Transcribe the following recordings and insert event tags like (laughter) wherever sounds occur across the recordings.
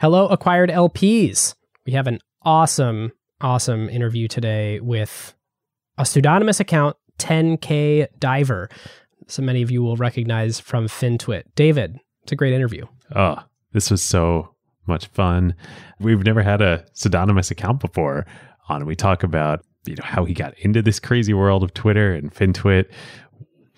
Hello, acquired LPs. We have an awesome, awesome interview today with a pseudonymous account, 10K Diver. So many of you will recognize from FinTwit. David, it's a great interview. Oh, this was so much fun. We've never had a pseudonymous account before on. We talk about you know how he got into this crazy world of Twitter and FinTwit,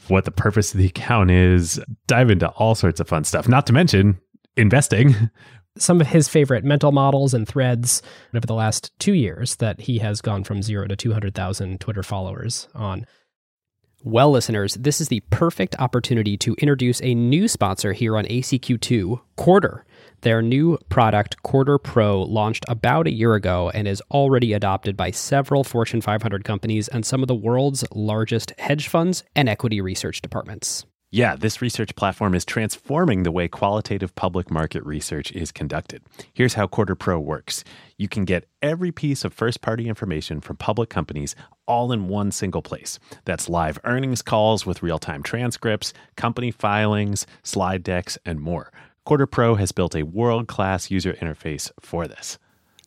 what the purpose of the account is, dive into all sorts of fun stuff. Not to mention investing. (laughs) some of his favorite mental models and threads over the last two years that he has gone from zero to 200,000 Twitter followers on. Well, listeners, this is the perfect opportunity to introduce a new sponsor here on ACQ2, Quartr. Their new product, Quartr Pro, launched about a year ago and is already adopted by several Fortune 500 companies and some of the world's largest hedge funds and equity research departments. Yeah, this research platform is transforming the way qualitative public market research is conducted. Here's how Quartr Pro works you can get every piece of first party information from public companies all in one single place. That's live earnings calls with real time transcripts, company filings, slide decks, and more. Quartr Pro has built a world class user interface for this.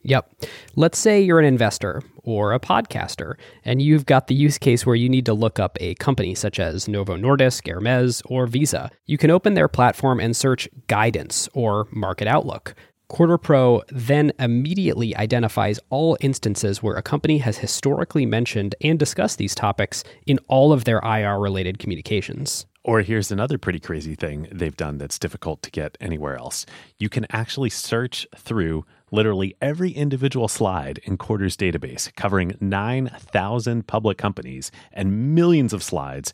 Yep. Let's say you're an investor or a podcaster, and you've got the use case where you need to look up a company such as Novo Nordisk, Hermes, or Visa. You can open their platform and search guidance or market outlook. Quartr Pro then immediately identifies all instances where a company has historically mentioned and discussed these topics in all of their IR related communications. Or here's another pretty crazy thing they've done that's difficult to get anywhere else. You can actually search through literally every individual slide in Quartr's database, covering 9,000 public companies and millions of slides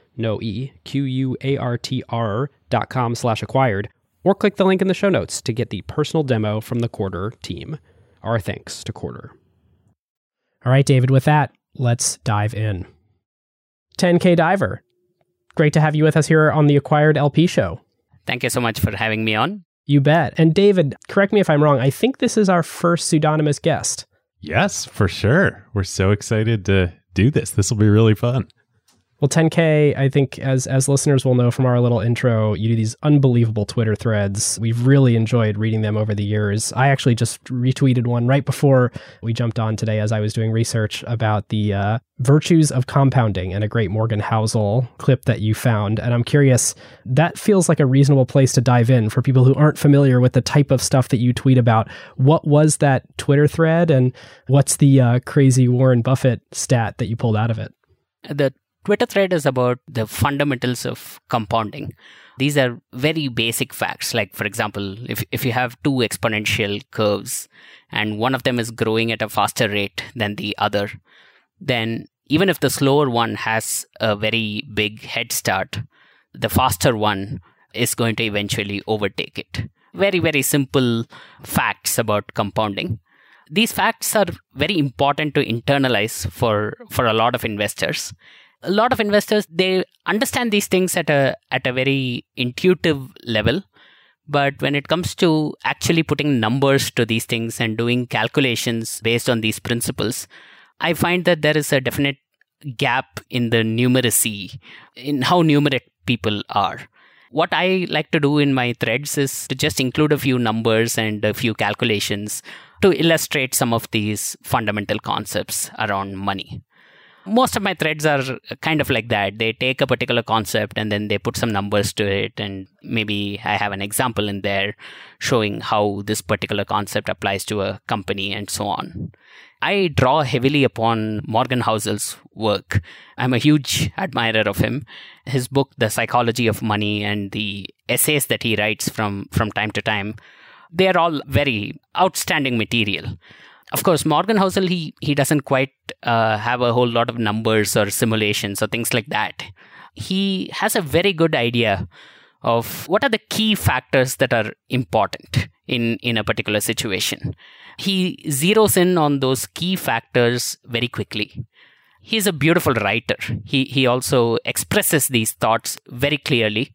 no E, Q U A R T R dot com slash acquired, or click the link in the show notes to get the personal demo from the Quartr team. Our thanks to Quartr. All right, David, with that, let's dive in. 10K Diver, great to have you with us here on the Acquired LP show. Thank you so much for having me on. You bet. And David, correct me if I'm wrong, I think this is our first pseudonymous guest. Yes, for sure. We're so excited to do this. This will be really fun. Well, 10K, I think as as listeners will know from our little intro, you do these unbelievable Twitter threads. We've really enjoyed reading them over the years. I actually just retweeted one right before we jumped on today as I was doing research about the uh, virtues of compounding and a great Morgan Housel clip that you found. And I'm curious, that feels like a reasonable place to dive in for people who aren't familiar with the type of stuff that you tweet about. What was that Twitter thread and what's the uh, crazy Warren Buffett stat that you pulled out of it? The Twitter thread is about the fundamentals of compounding. These are very basic facts. Like, for example, if, if you have two exponential curves and one of them is growing at a faster rate than the other, then even if the slower one has a very big head start, the faster one is going to eventually overtake it. Very, very simple facts about compounding. These facts are very important to internalize for, for a lot of investors a lot of investors they understand these things at a at a very intuitive level. But when it comes to actually putting numbers to these things and doing calculations based on these principles i find that there is a definite gap in the numeracy in how numerate people are. What i like to do in my threads is to just include a few numbers and a few calculations to illustrate some of these fundamental concepts around money most of my threads are kind of like that. They take a particular concept and then they put some numbers to it. And maybe I have an example in there showing how this particular concept applies to a company and so on. I draw heavily upon Morgan Housel's work. I'm a huge admirer of him. His book, The Psychology of Money, and the essays that he writes from, from time to time, they are all very outstanding material. Of course, Morgan Housel, he, he doesn't quite uh, have a whole lot of numbers or simulations or things like that. He has a very good idea of what are the key factors that are important in, in a particular situation. He zeroes in on those key factors very quickly. He's a beautiful writer. He, he also expresses these thoughts very clearly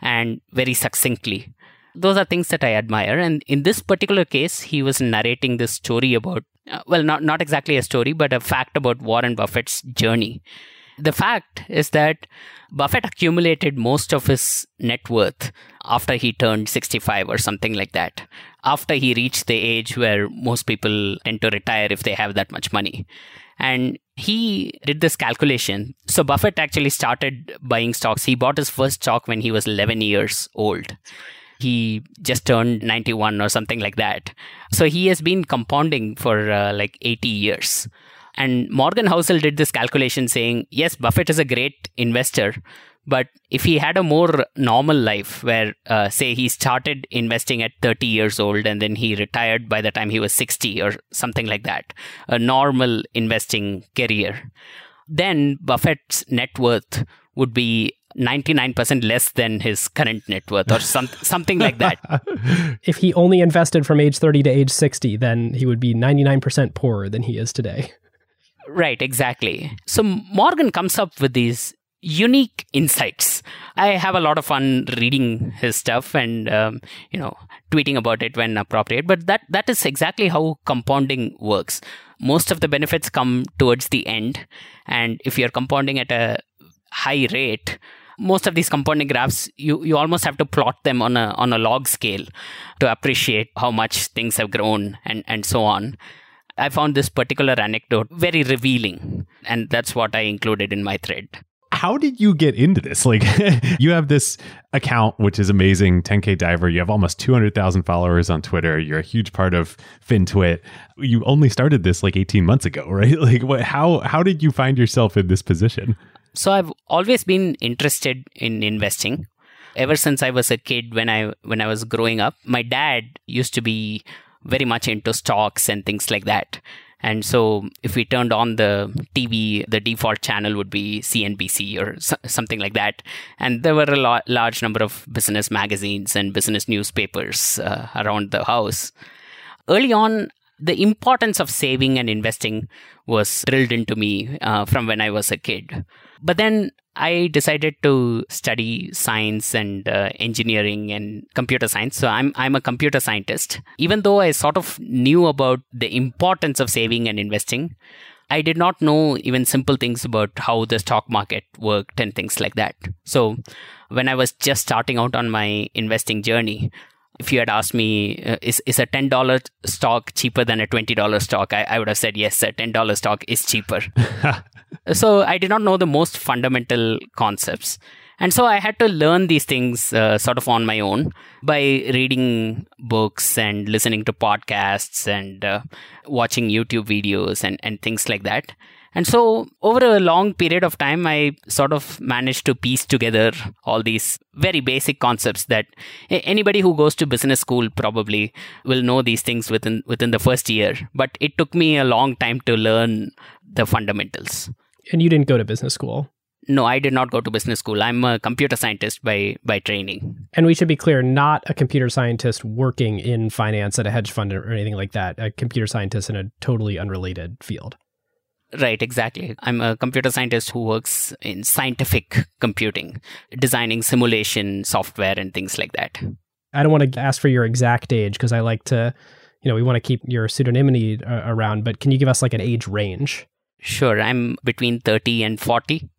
and very succinctly. Those are things that I admire. And in this particular case, he was narrating this story about, uh, well, not, not exactly a story, but a fact about Warren Buffett's journey the fact is that Buffett accumulated most of his net worth after he turned 65 or something like that, after he reached the age where most people tend to retire if they have that much money. And he did this calculation. So Buffett actually started buying stocks. He bought his first stock when he was 11 years old. He just turned 91 or something like that. So he has been compounding for uh, like 80 years. And Morgan Housel did this calculation saying, yes, Buffett is a great investor, but if he had a more normal life where, uh, say, he started investing at 30 years old and then he retired by the time he was 60 or something like that, a normal investing career, then Buffett's net worth would be 99% less than his current net worth or some, something like that. (laughs) if he only invested from age 30 to age 60, then he would be 99% poorer than he is today. Right, exactly. So Morgan comes up with these unique insights. I have a lot of fun reading his stuff and um, you know tweeting about it when appropriate. But that that is exactly how compounding works. Most of the benefits come towards the end, and if you're compounding at a high rate, most of these component graphs you, you almost have to plot them on a on a log scale to appreciate how much things have grown and and so on I found this particular anecdote very revealing, and that's what I included in my thread. How did you get into this? Like, (laughs) you have this account, which is amazing 10K Diver. You have almost 200,000 followers on Twitter. You're a huge part of FinTwit. You only started this like 18 months ago, (laughs) right? Like, what, how, how did you find yourself in this position? So, I've always been interested in investing ever since I was a kid when I when I was growing up. My dad used to be very much into stocks and things like that. And so, if we turned on the TV, the default channel would be CNBC or something like that. And there were a lo- large number of business magazines and business newspapers uh, around the house. Early on, the importance of saving and investing was drilled into me uh, from when I was a kid. But then I decided to study science and uh, engineering and computer science. So I'm I'm a computer scientist. Even though I sort of knew about the importance of saving and investing, I did not know even simple things about how the stock market worked and things like that. So when I was just starting out on my investing journey, if you had asked me, uh, is, is a $10 stock cheaper than a $20 stock? I, I would have said, yes, a $10 stock is cheaper. (laughs) so I did not know the most fundamental concepts. And so I had to learn these things uh, sort of on my own by reading books and listening to podcasts and uh, watching YouTube videos and, and things like that. And so, over a long period of time, I sort of managed to piece together all these very basic concepts that anybody who goes to business school probably will know these things within within the first year. But it took me a long time to learn the fundamentals. And you didn't go to business school. No, I did not go to business school. I'm a computer scientist by by training. And we should be clear, not a computer scientist working in finance at a hedge fund or anything like that. A computer scientist in a totally unrelated field. Right, exactly. I'm a computer scientist who works in scientific computing, designing simulation software and things like that. I don't want to ask for your exact age because I like to, you know, we want to keep your pseudonymity uh, around, but can you give us like an age range? Sure, I'm between 30 and 40.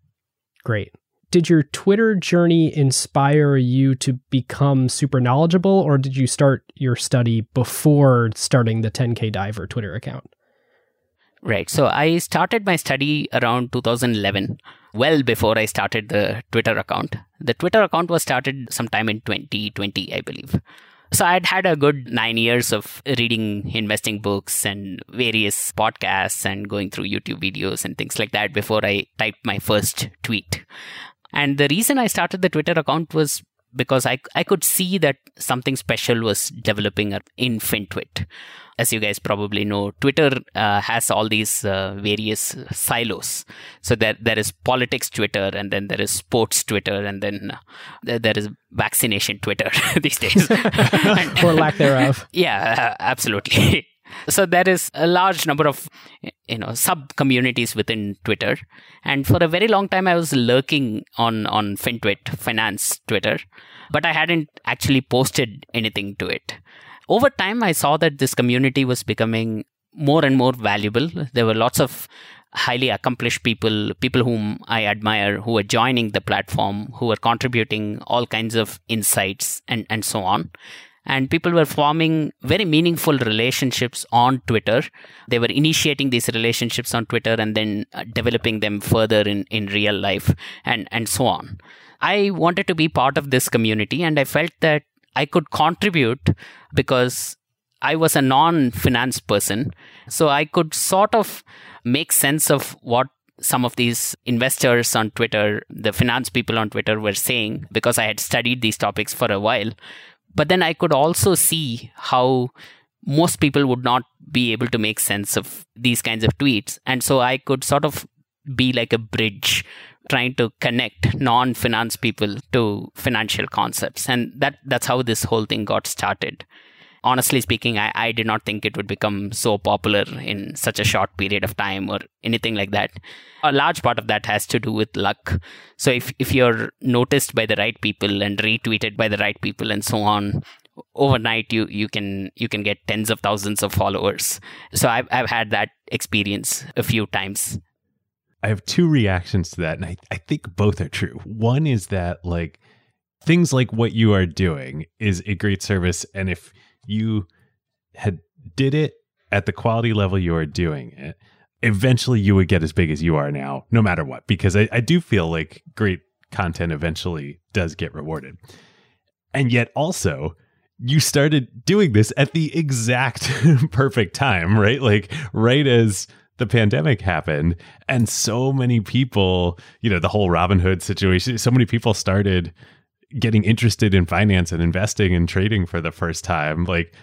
Great. Did your Twitter journey inspire you to become super knowledgeable, or did you start your study before starting the 10K Diver Twitter account? Right. So I started my study around 2011, well before I started the Twitter account. The Twitter account was started sometime in 2020, I believe. So I'd had a good nine years of reading investing books and various podcasts and going through YouTube videos and things like that before I typed my first tweet. And the reason I started the Twitter account was because I, I could see that something special was developing in FinTwit. As you guys probably know, Twitter uh, has all these uh, various silos. So there, there is politics Twitter, and then there is sports Twitter, and then uh, there is vaccination Twitter (laughs) these days. (laughs) or lack thereof. (laughs) Yeah, absolutely. So there is a large number of you know sub communities within Twitter, and for a very long time I was lurking on on FinTwit, finance Twitter, but I hadn't actually posted anything to it. Over time, I saw that this community was becoming more and more valuable. There were lots of highly accomplished people, people whom I admire, who were joining the platform, who were contributing all kinds of insights and, and so on and people were forming very meaningful relationships on Twitter. They were initiating these relationships on Twitter and then uh, developing them further in, in real life and, and so on. I wanted to be part of this community and I felt that I could contribute because I was a non finance person. So I could sort of make sense of what some of these investors on Twitter, the finance people on Twitter were saying because I had studied these topics for a while. But then I could also see how most people would not be able to make sense of these kinds of tweets. And so I could sort of be like a bridge trying to connect non-finance people to financial concepts and that that's how this whole thing got started honestly speaking, I, I did not think it would become so popular in such a short period of time or anything like that. A large part of that has to do with luck. So if, if you're noticed by the right people and retweeted by the right people and so on, overnight you you can you can get tens of thousands of followers. So I've I've had that experience a few times. I have two reactions to that, and I, I think both are true. One is that like things like what you are doing is a great service, and if you had did it at the quality level you are doing it, eventually you would get as big as you are now, no matter what. Because I, I do feel like great content eventually does get rewarded. And yet also, you started doing this at the exact (laughs) perfect time, right? Like right as the pandemic happened and so many people, you know, the whole Robinhood situation, so many people started getting interested in finance and investing and trading for the first time like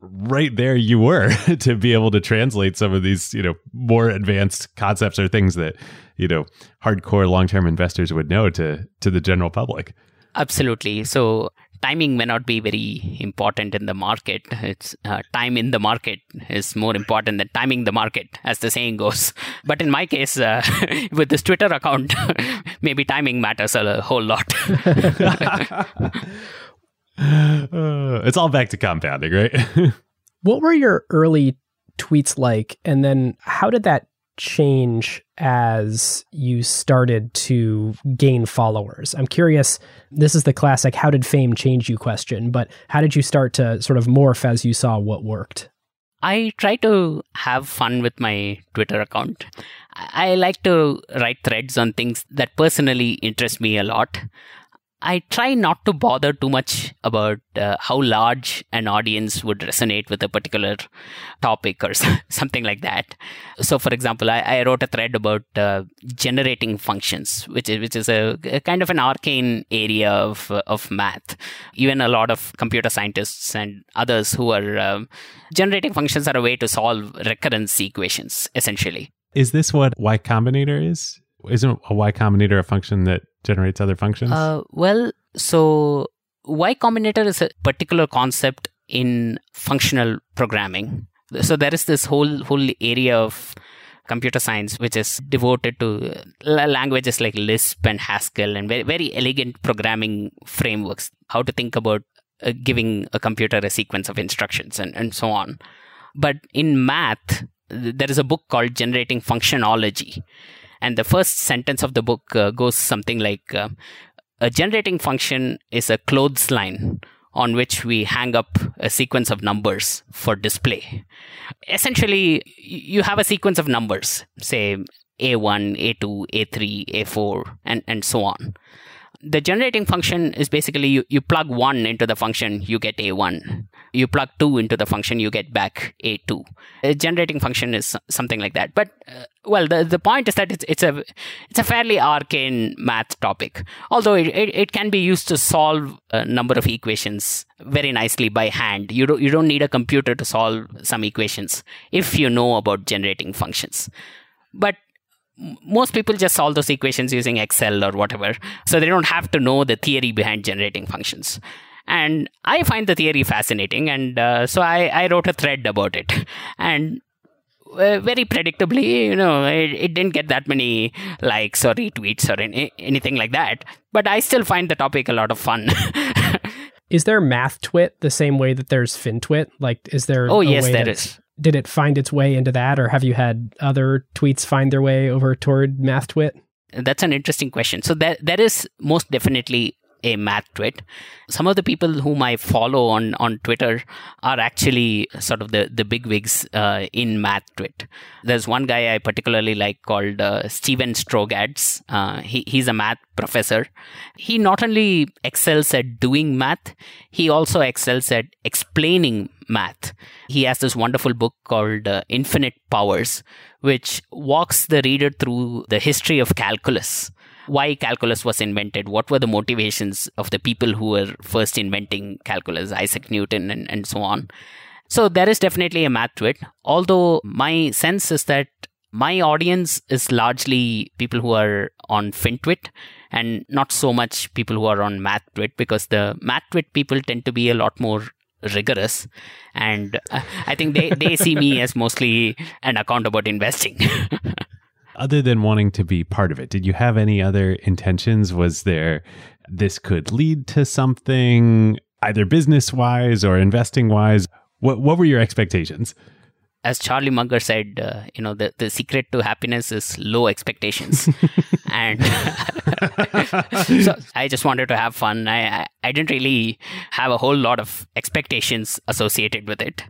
right there you were (laughs) to be able to translate some of these you know more advanced concepts or things that you know hardcore long-term investors would know to to the general public. Absolutely. So timing may not be very important in the market. It's uh, time in the market is more important than timing the market, as the saying goes. (laughs) But in my case, uh, (laughs) with this Twitter account, (laughs) maybe timing matters a whole lot. uh, it's all back to compounding, right? what were your early tweets like? And then how did that change as you started to gain followers? I'm curious, this is the classic how did fame change you question, but how did you start to sort of morph as you saw what worked? I try to have fun with my Twitter account. I like to write threads on things that personally interest me a lot. I try not to bother too much about uh, how large an audience would resonate with a particular topic or (laughs) something like that. So, for example, I, I wrote a thread about uh, generating functions, which is which is a, a, kind of an arcane area of of math. Even a lot of computer scientists and others who are um, generating functions are a way to solve recurrence equations, essentially. Is this what Y Combinator is? Isn't a Y Combinator a function that generates other functions? Uh, well, so Y Combinator is a particular concept in functional programming. So there is this whole whole area of computer science which is devoted to languages like Lisp and Haskell and very very elegant programming frameworks. How to think about uh, giving a computer a sequence of instructions and, and so on. But in math, there is a book called Generating Functionology and the first sentence of the book uh, goes something like uh, A generating function is a clothesline on which we hang up a sequence of numbers for display. Essentially, you have a sequence of numbers, say A1, A2, A3, A4, and, and so on. the generating function is basically you, you plug one into the function, you get a1. You plug two into the function, you get back a2. A generating function is something like that. But uh, well, the, the point is that it's, it's a it's a fairly arcane math topic. Although it, it, it can be used to solve a number of equations very nicely by hand. You don't you don't need a computer to solve some equations if you know about generating functions. But most people just solve those equations using Excel or whatever. So they don't have to know the theory behind generating functions. And I find the theory fascinating. And uh, so I, I wrote a thread about it. And uh, very predictably, you know, it, it, didn't get that many likes or retweets or any, anything like that. But I still find the topic a lot of fun. (laughs) is there math twit the same way that there's FinTwit? Like, is there? Oh yes, there is did it find its way into that, or have you had other tweets find their way over toward MathTwit? That's an interesting question. So there, there is most definitely a math twit. Some of the people whom I follow on, on Twitter are actually sort of the, the big wigs uh, in math twit. There's one guy I particularly like called uh, Steven Strogatz. Uh, he, he's a math professor. He not only excels at doing math, he also excels at explaining math. He has this wonderful book called uh, Infinite Powers, which walks the reader through the history of calculus why calculus was invented, what were the motivations of the people who were first inventing calculus, Isaac Newton, and, and so on. So there is definitely a math twit. Although my sense is that my audience is largely people who are on FinTwit and not so much people who are on MathTwit because the MathTwit people tend to be a lot more rigorous and uh, I think they, they see me as mostly an account about investing. (laughs) other than wanting to be part of it, did you have any other intentions? Was there this could lead to something either business wise or investing wise? What what were your expectations? As Charlie Munger said, uh, you know, the, the secret to happiness is low expectations. (laughs) and (laughs) so I just wanted to have fun. I, I, I didn't really have a whole lot of expectations associated with it.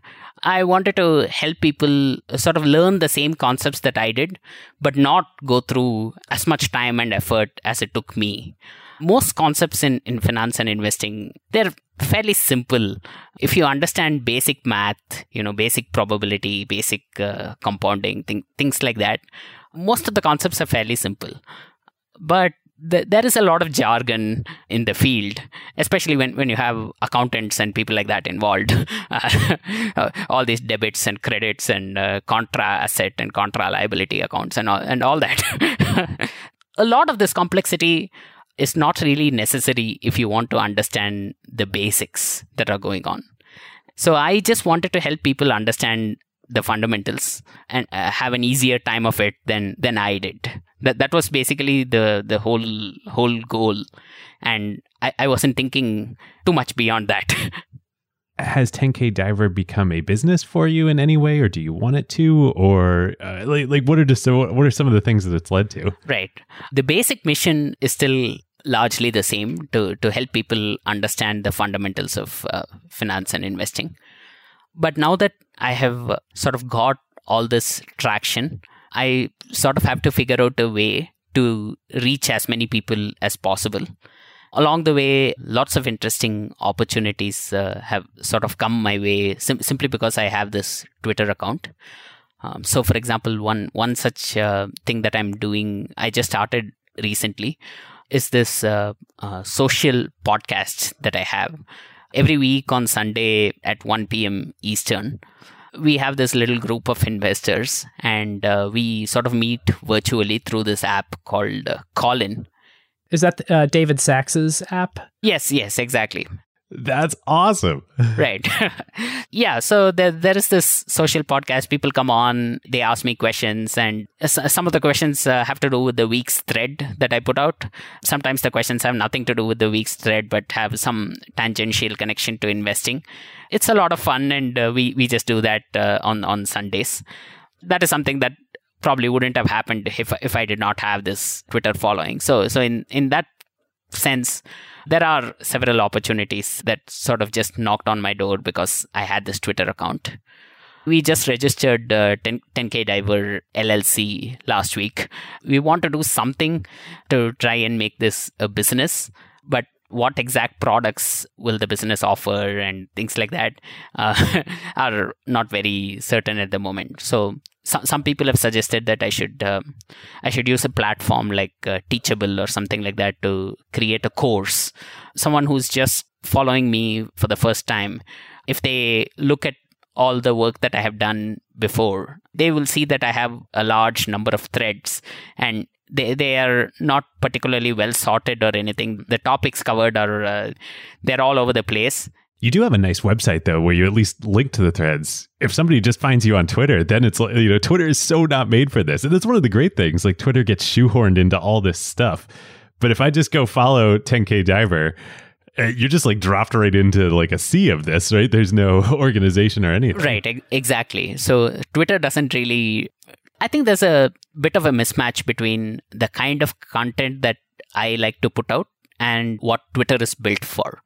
I wanted to help people sort of learn the same concepts that I did, but not go through as much time and effort as it took me. Most concepts in, in finance and investing, they're fairly simple. If you understand basic math, you know, basic probability, basic uh, compounding, th- things like that, most of the concepts are fairly simple. But there is a lot of jargon in the field, especially when, when you have accountants and people like that involved. (laughs) Uh, all these debits and credits and uh, contra asset and contra liability accounts and all, and all that. (laughs) a lot of this complexity is not really necessary if you want to understand the basics that are going on. So I just wanted to help people understand the fundamentals and uh, have an easier time of it than than I did. That that was basically the the whole whole goal, and I, I wasn't thinking too much beyond that. (laughs) Has 10K Diver become a business for you in any way, or do you want it to, or uh, like like what are just what are some of the things that it's led to? Right, the basic mission is still largely the same to to help people understand the fundamentals of uh, finance and investing but now that I have sort of got all this traction, I sort of have to figure out a way to reach as many people as possible. Along the way, lots of interesting opportunities uh, have sort of come my way sim- simply because I have this Twitter account. Um, so, for example, one one such uh, thing that I'm doing, I just started recently, is this uh, uh social podcast that I have every week on Sunday at 1 p.m. Eastern, we have this little group of investors and uh, we sort of meet virtually through this app called uh, Callin. Is that uh, David Sacks's app? Yes, yes, exactly. That's awesome. (laughs) right. (laughs) yeah. So there, there is this social podcast. People come on, they ask me questions, and some of the questions uh, have to do with the week's thread that I put out. Sometimes the questions have nothing to do with the week's thread, but have some tangential connection to investing. It's a lot of fun, and uh, we, we just do that uh, on, on Sundays. That is something that probably wouldn't have happened if, if I did not have this Twitter following. So, so in, in that sense, there are several opportunities that sort of just knocked on my door because I had this Twitter account. We just registered uh, 10, 10K Diver LLC last week. We want to do something to try and make this a business. but what exact products will the business offer and things like that uh, (laughs) are not very certain at the moment. So some some people have suggested that I should uh, I should use a platform like uh, Teachable or something like that to create a course. Someone who's just following me for the first time, if they look at all the work that I have done before, they will see that I have a large number of threads and they, they are not particularly well sorted or anything. The topics covered are uh, they're all over the place. You do have a nice website though, where you at least link to the threads. If somebody just finds you on Twitter, then it's you know Twitter is so not made for this, and that's one of the great things. Like Twitter gets shoehorned into all this stuff, but if I just go follow 10k Diver, uh, you're just like dropped right into like a sea of this, right? There's no (laughs) organization or anything. Right, exactly. So Twitter doesn't really. I think there's a bit of a mismatch between the kind of content that I like to put out and what Twitter is built for.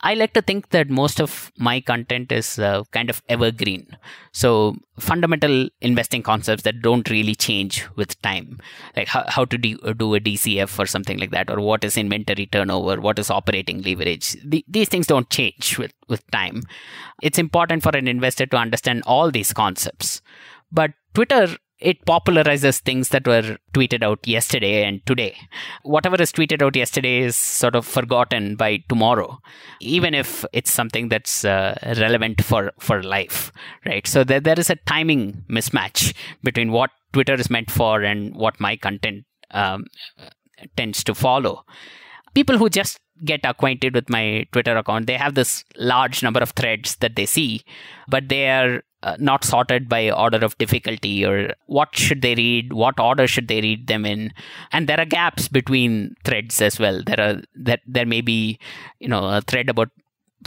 I like to think that most of my content is uh, kind of evergreen. So, fundamental investing concepts that don't really change with time, like how, how to do, do a DCF or something like that, or what is inventory turnover, what is operating leverage. The, these things don't change with, with time. It's important for an investor to understand all these concepts. But Twitter it popularizes things that were tweeted out yesterday and today. Whatever is tweeted out yesterday is sort of forgotten by tomorrow, even if it's something that's uh, relevant for, for life, right? So there, there is a timing mismatch between what Twitter is meant for and what my content um, tends to follow. People who just get acquainted with my Twitter account, they have this large number of threads that they see, but they are uh, not sorted by order of difficulty or what should they read what order should they read them in. And there are gaps between threads as well. There are that there may be you know a thread about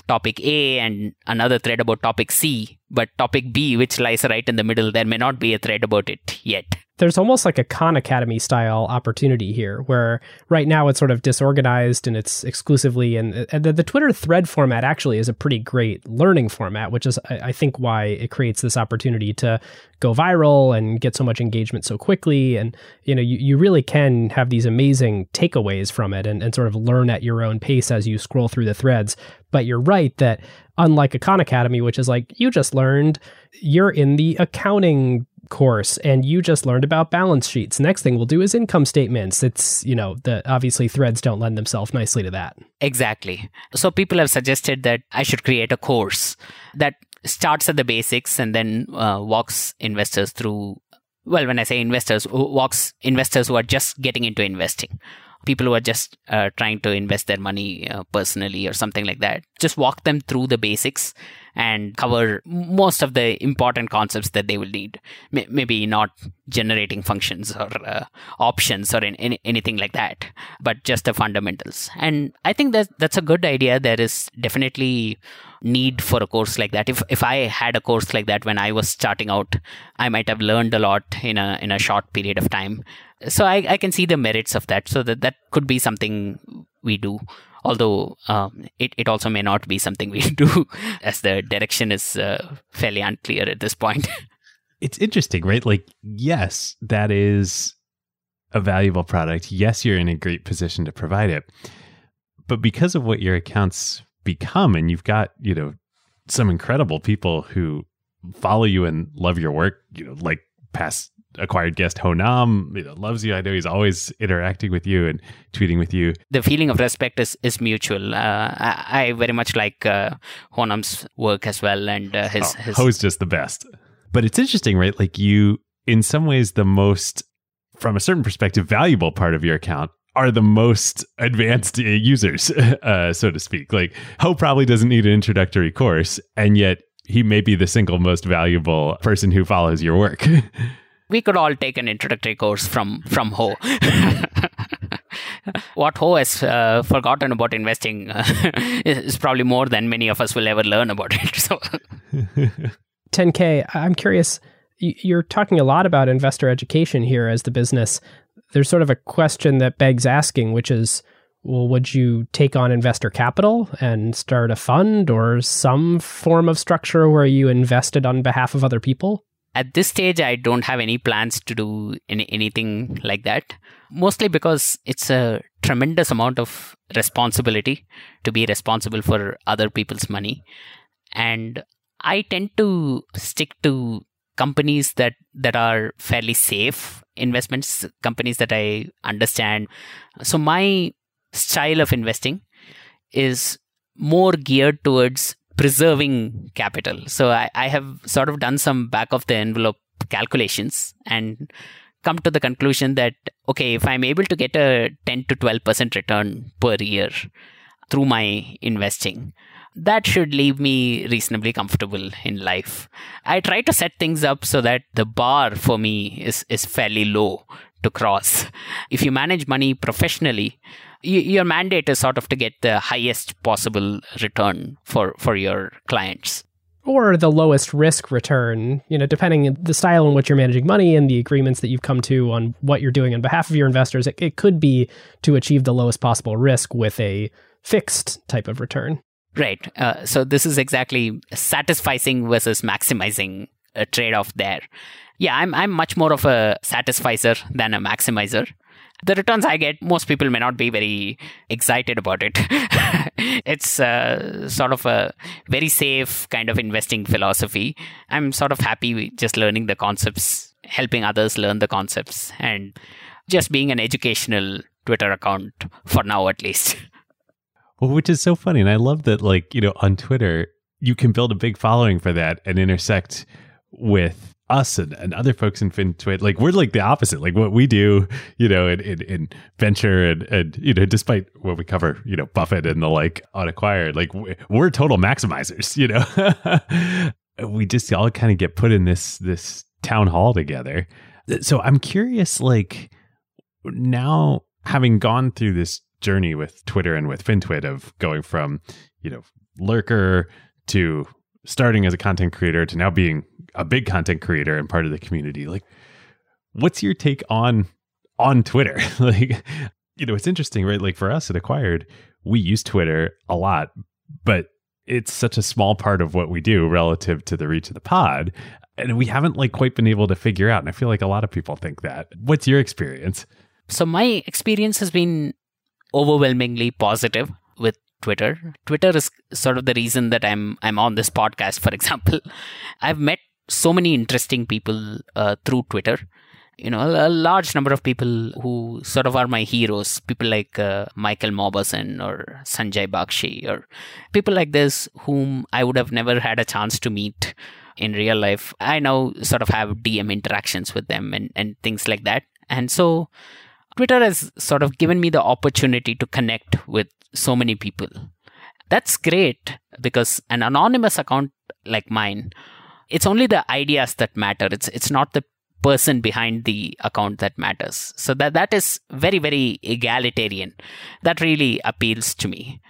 topic a and another thread about topic c but topic b which lies right in the middle there may not be a thread about it yet there's almost like a Khan Academy style opportunity here, where right now it's sort of disorganized and it's exclusively and the, the, Twitter thread format actually is a pretty great learning format, which is I, think why it creates this opportunity to go viral and get so much engagement so quickly. And you know, you, you really can have these amazing takeaways from it and, and sort of learn at your own pace as you scroll through the threads. But you're right that unlike a Khan Academy, which is like you just learned, you're in the accounting course and you just learned about balance sheets. Next thing we'll do is income statements. It's, you know, the obviously threads don't lend themselves nicely to that. Exactly. So people have suggested that I should create a course that starts at the basics and then uh, walks investors through well when i say investors walks investors who are just getting into investing people who are just uh, trying to invest their money uh, personally or something like that. Just walk them through the basics and cover most of the important concepts that they will need. M- maybe not generating functions or uh, options or in, in, anything like that, but just the fundamentals. And I think that that's a good idea. There is definitely need for a course like that. If if I had a course like that when I was starting out, I might have learned a lot in a in a short period of time. So I, I can see the merits of that. So that that could be something we do although um, it, it also may not be something we (laughs) do as the direction is uh, fairly unclear at this point. (laughs) It's interesting right? Like yes that is a valuable product. Yes you're in a great position to provide it. But because of what your accounts become and you've got you know some incredible people who follow you and love your work you know like past acquired guest Ho Nam loves you. I know he's always interacting with you and tweeting with you. The feeling of respect is, is mutual. Uh, I, I, very much like uh, Ho Nam's work as well, and uh, his, oh, his Ho's just the best. But it's interesting, right? Like you, in some ways, the most, from a certain perspective, valuable part of your account are the most advanced (laughs) users, (laughs) uh, so to speak. Like Ho probably doesn't need an introductory course, and yet he may be the single most valuable person who follows your work. (laughs) we could all take an introductory course from from Ho. (laughs) what Ho has uh, forgotten about investing uh, (laughs) is probably more than many of us will ever learn about it. So, (laughs) 10K, I'm curious. You're talking a lot about investor education here as the business. There's sort of a question that begs asking, which is, well, would you take on investor capital and start a fund or some form of structure where you invested on behalf of other people? At this stage i don't have any plans to do any, anything like that mostly because it's a tremendous amount of responsibility to be responsible for other people's money. And I tend to stick to companies that that are fairly safe investments, companies that I understand. So my style of investing is more geared towards preserving capital. So I, I have sort of done some back of the envelope calculations and come to the conclusion that okay if i'm able to get a 10 to 12% return per year through my investing that should leave me reasonably comfortable in life i try to set things up so that the bar for me is is fairly low to cross if you manage money professionally your mandate is sort of to get the highest possible return for for your clients or the lowest risk return, you know, depending the style in which you're managing money and the agreements that you've come to on what you're doing on behalf of your investors, it, it could be to achieve the lowest possible risk with a fixed type of return. Right. Uh, so this is exactly satisficing versus maximizing a trade-off there. Yeah, I'm I'm much more of a satisficer than a maximizer the returns I get, most people may not be very excited about it. (laughs) it's uh, sort of a very safe kind of investing philosophy. I'm sort of happy just learning the concepts, helping others learn the concepts, and just being an educational Twitter account for now, at least. (laughs) Well, which is so funny. And I love that, like, you know, on Twitter, you can build a big following for that and intersect with us and, and other folks in FinTwit, like we're like the opposite. Like what we do, you know, in, in, in, venture and, and, you know, despite what we cover, you know, Buffett and the like on Acquired, like we're total maximizers, you know. (laughs) we just all kind of get put in this this town hall together. So I'm curious, like now having gone through this journey with Twitter and with FinTwit of going from, you know, lurker to starting as a content creator to now being a big content creator and part of the community like what's your take on on twitter? (laughs) Like you know it's interesting right? Like for us at acquired we use twitter a lot but it's such a small part of what we do relative to the reach of the pod and we haven't like quite been able to figure out and i feel like a lot of people think that. What's your experience? So my experience has been overwhelmingly positive with Twitter. Twitter is sort of the reason that I'm I'm on this podcast. For example, (laughs) I've met so many interesting people uh, through Twitter. You know, a, a, large number of people who sort of are my heroes. People like uh, Michael Mauboussin or Sanjay Bakshi or people like this whom I would have never had a chance to meet in real life. I now sort of have DM interactions with them and, and things like that. And so Twitter has sort of given me the opportunity to connect with so many people. That's great because an anonymous account like mine it's only the ideas that matter. It's it's not the person behind the account that matters. So that that is very very egalitarian. That really appeals to me.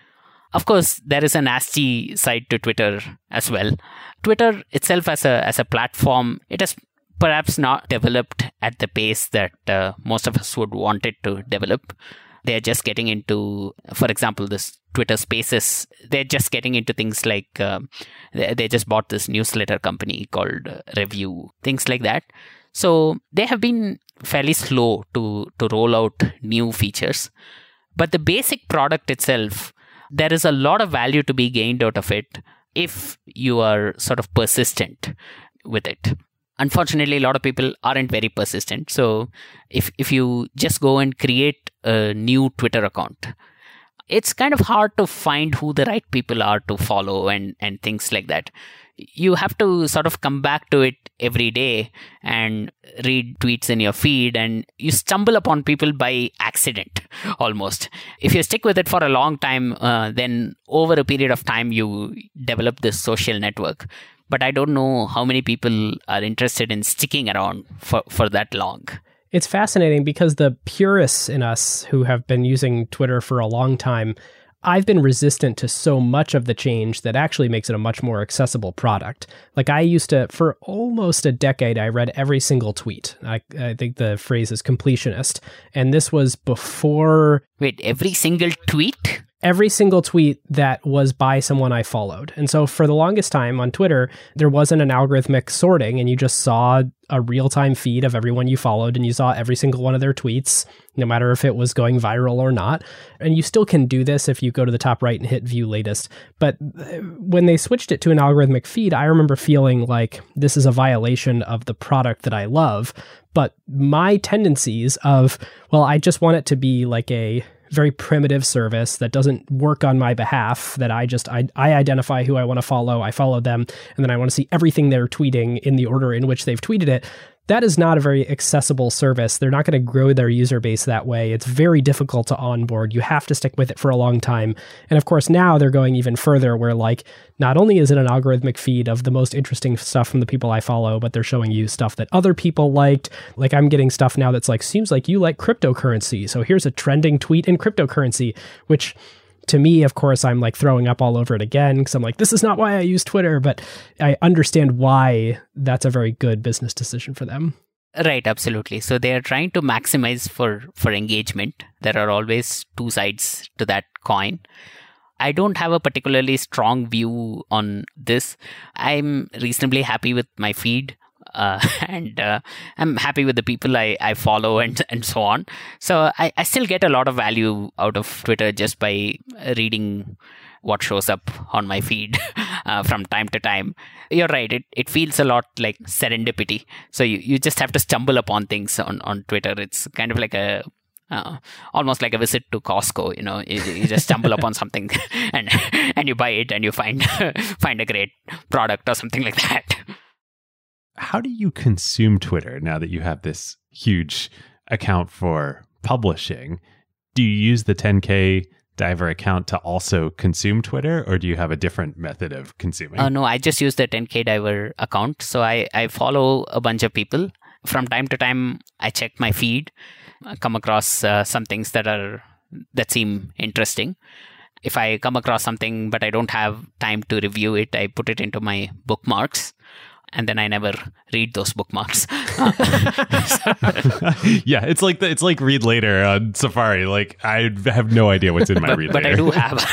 Of course, there is a nasty side to Twitter as well. Twitter itself as a as a platform, it has perhaps not developed at the pace that uh, most of us would want it to develop. They're just getting into for example this twitter spaces. They're just getting into things like uh, they just bought this newsletter company called uh, Revue things like that. So they have been fairly slow to to roll out new features. But the basic product itself there is a lot of value to be gained out of it if you are sort of persistent with it unfortunately a lot of people aren't very persistent. So if if you just go and create a new twitter account it's kind of hard to find who the right people are to follow and and things like that. You have to sort of come back to it every day and read tweets in your feed and you stumble upon people by accident (laughs) almost. If you stick with it for a long time uh, then over a period of time you develop this social network but I don't know how many people are interested in sticking around for, for that long. It's fascinating because the purists in us who have been using Twitter for a long time, I've been resistant to so much of the change that actually makes it a much more accessible product. Like I used to, for almost a decade, I read every single tweet. I, I think the phrase is completionist. And this was before. Wait, every single tweet? Every single tweet that was by someone I followed. And so for the longest time on Twitter, there wasn't an algorithmic sorting and you just saw a real-time feed of everyone you followed and you saw every single one of their tweets, no matter if it was going viral or not. And you still can do this if you go to the top right and hit view latest. But uh, when they switched it to an algorithmic feed, I remember feeling like this is a violation of the product that I love. But my tendencies of, well, I just want it to be like a very primitive service that doesn't work on my behalf that i just i, I identify who i want to follow i follow them and then i want to see everything they're tweeting in the order in which they've tweeted it that is not a very accessible service. They're not going to grow their user base that way. It's very difficult to onboard. You have to stick with it for a long time. And of course, now they're going even further where, like, not only is it an algorithmic feed of the most interesting stuff from the people I follow, but they're showing you stuff that other people liked. Like, I'm getting stuff now that's like, seems like you like cryptocurrency. So here's a trending tweet in cryptocurrency, which to me, of course, I'm like throwing up all over it again because I'm like, this is not why I use Twitter, but I understand why that's a very good business decision for them. Right, absolutely. So they are trying to maximize for for engagement. There are always two sides to that coin. I don't have a particularly strong view on this. I'm reasonably happy with my feed uh, (laughs) and uh, I'm happy with the people I, I follow and and so on. So I, I still get a lot of value out of Twitter just by reading what shows up on my feed (laughs) uh, from time to time. You're right. It, it feels a lot like serendipity. So you, you just have to stumble upon things on, on Twitter. It's kind of like a uh, almost like a visit to Costco. You know, you, you just stumble upon something (laughs) and and you buy it and you find find a great product or something like that how do you consume Twitter now that you have this huge account for publishing? Do you use the 10K diver account to also consume Twitter, or do you have a different method of consuming? Uh, no, I just use the 10K diver account. So I, I follow a bunch of people. From time to time, I check my feed, I come across uh, some things that are that seem interesting. If I come across something but I don't have time to review it, I put it into my bookmarks and then I never read those bookmarks. (laughs) yeah, it's like the, it's like read later on Safari. Like I have no idea what's in my but, read but later. I do have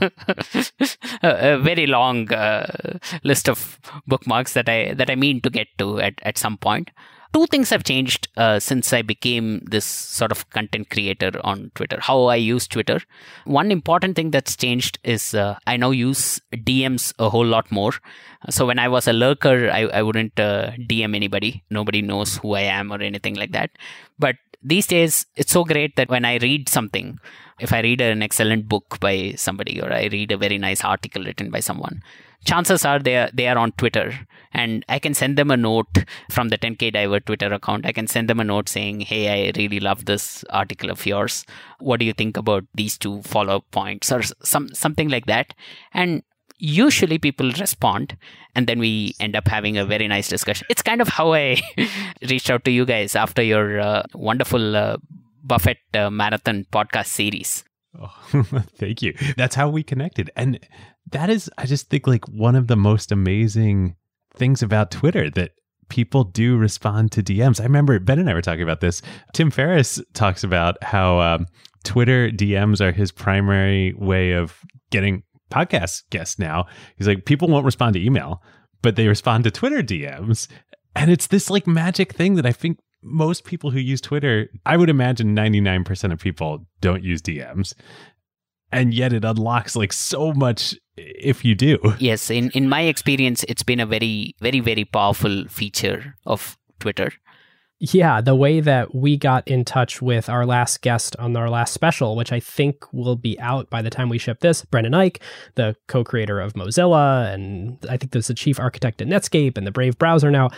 (laughs) a, a, very long uh, list of bookmarks that I that I mean to get to at, at some point two things have changed uh, since I became this sort of content creator on Twitter. How I use Twitter. One important thing that's changed is uh, I now use DMs a whole lot more. So when I was a lurker, I, I wouldn't uh, DM anybody. Nobody knows who I am or anything like that. But these days, it's so great that when I read something, if I read an excellent book by somebody or I read a very nice article written by someone, chances are they are, they are on Twitter and I can send them a note from the 10k diver Twitter account. I can send them a note saying, "Hey, I really love this article of yours. What do you think about these two follow-up points or some something like that?" And usually people respond and then we end up having a very nice discussion. It's kind of how I (laughs) reached out to you guys after your uh, wonderful uh, Buffett uh, marathon podcast series. Oh, (laughs) thank you. That's how we connected. And that is, I just think, like one of the most amazing things about Twitter that people do respond to DMs. I remember Ben and I were talking about this. Tim Ferriss talks about how um, Twitter DMs are his primary way of getting podcast guests now. He's like, people won't respond to email, but they respond to Twitter DMs. And it's this like magic thing that I think most people who use Twitter, I would imagine 99% of people don't use DMs. And yet it unlocks like so much if you do. Yes, in in my experience it's been a very very very powerful feature of Twitter. Yeah, the way that we got in touch with our last guest on our last special, which I think will be out by the time we ship this, Brendan Eich, the co creator of Mozilla, and I think there's the chief architect at Netscape and the Brave browser now.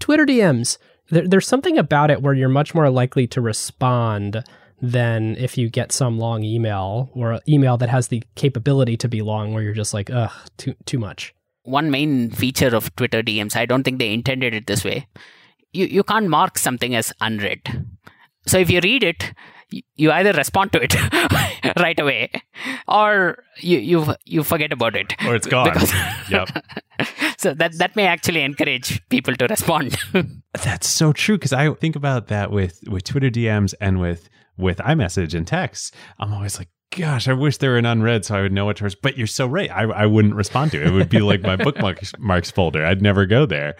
Twitter DMs there, there's something about it where you're much more likely to respond than if you get some long email or email that has the capability to be long where you're just like ugh too too much. One main feature of twitter dms i don't think they intended it this way. You you can't mark something as unread. So if you read it you either respond to it (laughs) right away or you you you forget about it or it's gone because (laughs) yep (laughs) so that that may actually encourage people to respond that's so true because i think about that with with twitter dms and with with iMessage and text, I'm always like, gosh, I wish they were an unread so I would know what to. respond. But you're so right. I, I wouldn't respond to it. It would be like my bookmarks marks folder. I'd never go there.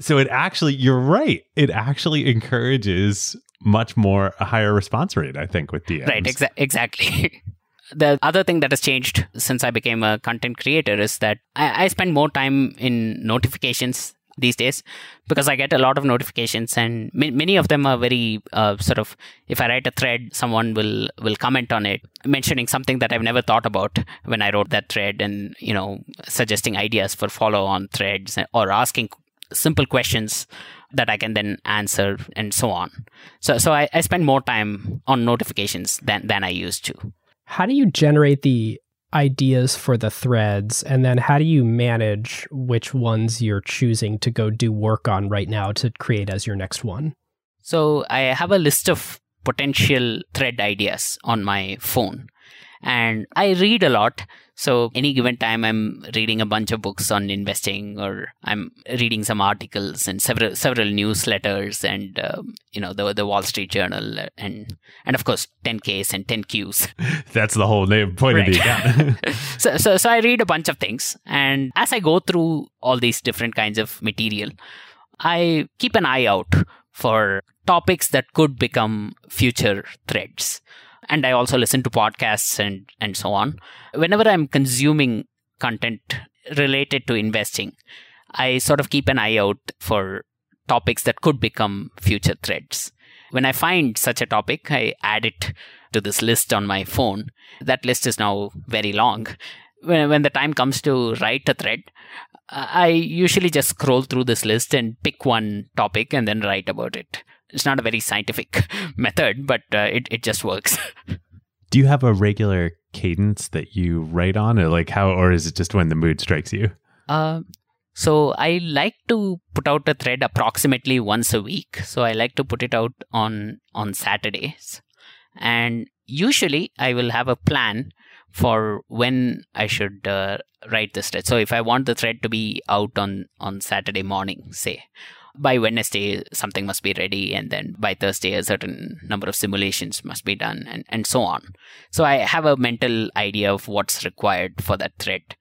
So it actually, you're right. It actually encourages much more a higher response rate. I think with DMs. Right. Exa- exactly. (laughs) the other thing that has changed since I became a content creator is that I, I spend more time in notifications these days because I get a lot of notifications and many of them are very uh, sort of if I write a thread someone will will comment on it mentioning something that I've never thought about when I wrote that thread and you know suggesting ideas for follow on threads or asking simple questions that I can then answer and so on. So so I, I spend more time on notifications than than I used to. How do you generate the ideas for the threads and then how do you manage which ones you're choosing to go do work on right now to create as your next one so i have a list of potential thread ideas on my phone and I read a lot. So any given time, I'm reading a bunch of books on investing, or I'm reading some articles and several several newsletters, and um, you know the the Wall Street Journal, and and of course 10ks and 10qs. (laughs) That's the whole name point right. of the account. so, so so I read a bunch of things, and as I go through all these different kinds of material, I keep an eye out for topics that could become future threads and I also listen to podcasts and and so on. Whenever I'm consuming content related to investing, I sort of keep an eye out for topics that could become future threads. When I find such a topic, I add it to this list on my phone. That list is now very long. When, when the time comes to write a thread, I usually just scroll through this list and pick one topic and then write about it it's not a very scientific (laughs) method, but uh, it it just works. (laughs) Do you have a regular cadence that you write on, or like how, or is it just when the mood strikes you? Uh, so I like to put out a thread approximately once a week. So I like to put it out on on Saturdays, and usually I will have a plan for when I should uh, write this thread. So if I want the thread to be out on on Saturday morning, say, by Wednesday something must be ready, and then by Thursday a certain number of simulations must be done, and, and so on. So I have a mental idea of what's required for that thread.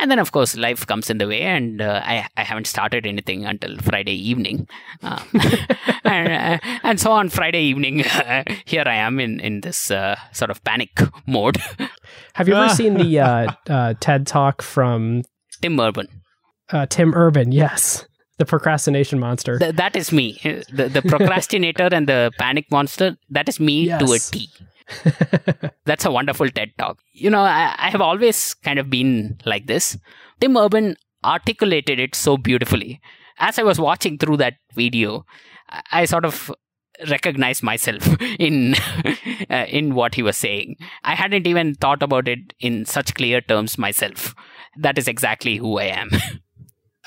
And then, of course, life comes in the way, and uh, I, I haven't started anything until Friday evening. Uh, (laughs) and, uh, and, so on Friday evening, (laughs) here I am in, in this uh, sort of panic mode. (laughs) Have you ever seen the uh, uh, TED talk from Tim Urban? Tim Urban, yes the procrastination monster. Th- that is me. The, the procrastinator and the panic monster, that is me yes. to a T. (laughs) That's a wonderful TED talk. You know, I, I have always kind of been like this. Tim Urban articulated it so beautifully. As I was watching through that video, I sort of recognized myself (laughs) in (laughs) uh, in what he was saying. I hadn't even thought about it in such clear terms myself. That is exactly who I am.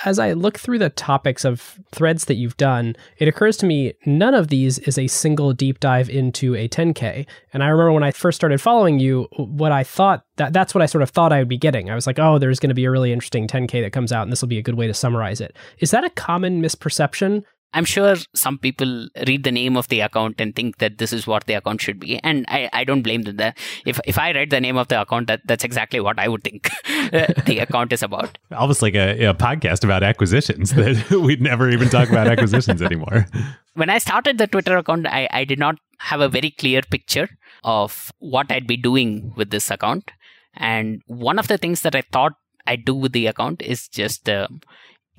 As I look through the topics of threads that you've done, it occurs to me none of these is a single deep dive into a 10K. And I remember when I first started following you, what I thought that that's what I sort of thought I would be getting. I was like, oh, there's going to be a really interesting 10K that comes out, and this will be a good way to summarize it. Is that a common misperception? I'm sure some people read the name of the account and think that this is what the account should be. And I, I don't blame them there. If, if I read the name of the account, that, that's exactly what I would think (laughs) the account is about. (laughs) Almost like a, a podcast about acquisitions that (laughs) we'd never even talk about acquisitions anymore. When I started the Twitter account, I, I did not have a very clear picture of what I'd be doing with this account. And one of the things that I thought I'd do with the account is just uh,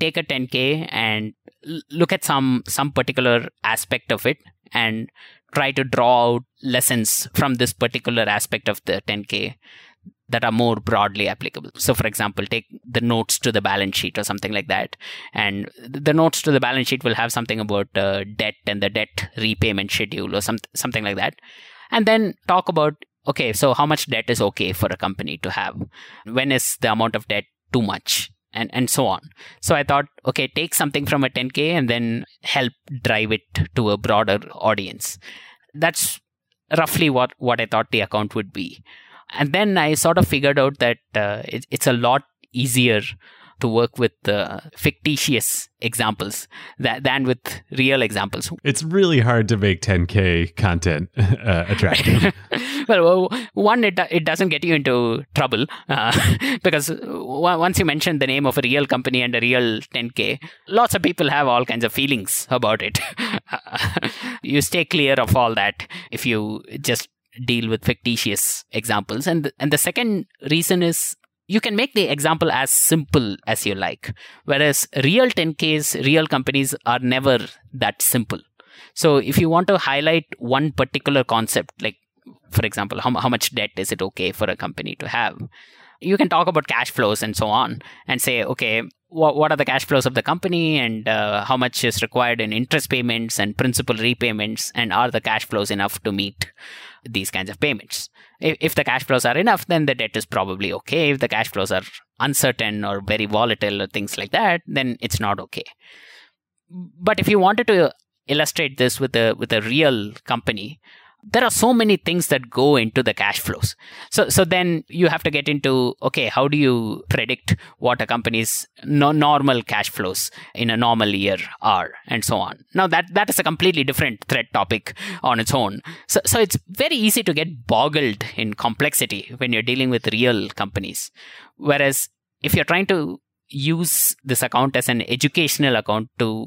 take a 10k and look at some some particular aspect of it and try to draw out lessons from this particular aspect of the 10k that are more broadly applicable. So, for example, take the notes to the balance sheet or something like that. And the notes to the balance sheet will have something about uh, debt and the debt repayment schedule or some, something like that. And then talk about okay, so how much debt is okay for a company to have? When is the amount of debt too much? And and so on. So i thought okay take something from a 10k and then help drive it to a broader audience. That's roughly what what i thought the account would be. And then i sort of figured out that uh, it, it's a lot easier to work with uh, fictitious examples that, than with real examples. It's really hard to make 10K content (laughs) uh, attractive. (laughs) well, one, it, it doesn't get you into trouble uh, (laughs) because once you mention the name of a real company and a real 10K, lots of people have all kinds of feelings about it. you stay clear of all that if you just deal with fictitious examples. And, and the second reason is you can make the example as simple as you like. Whereas real 10Ks, real companies are never that simple. So if you want to highlight one particular concept, like for example, how, how much debt is it okay for a company to have? You can talk about cash flows and so on and say, okay, what, what are the cash flows of the company and uh, how much is required in interest payments and principal repayments and are the cash flows enough to meet these kinds of payments? If, if the cash flows are enough then the debt is probably okay. If the cash flows are uncertain or very volatile or things like that then it's not okay. But if you wanted to illustrate this with a with a real company there are so many things that go into the cash flows. So so then you have to get into okay how do you predict what a company's no, normal cash flows in a normal year are and so on. Now that that is a completely different thread topic on its own. So so it's very easy to get boggled in complexity when you're dealing with real companies. Whereas if you're trying to use this account as an educational account to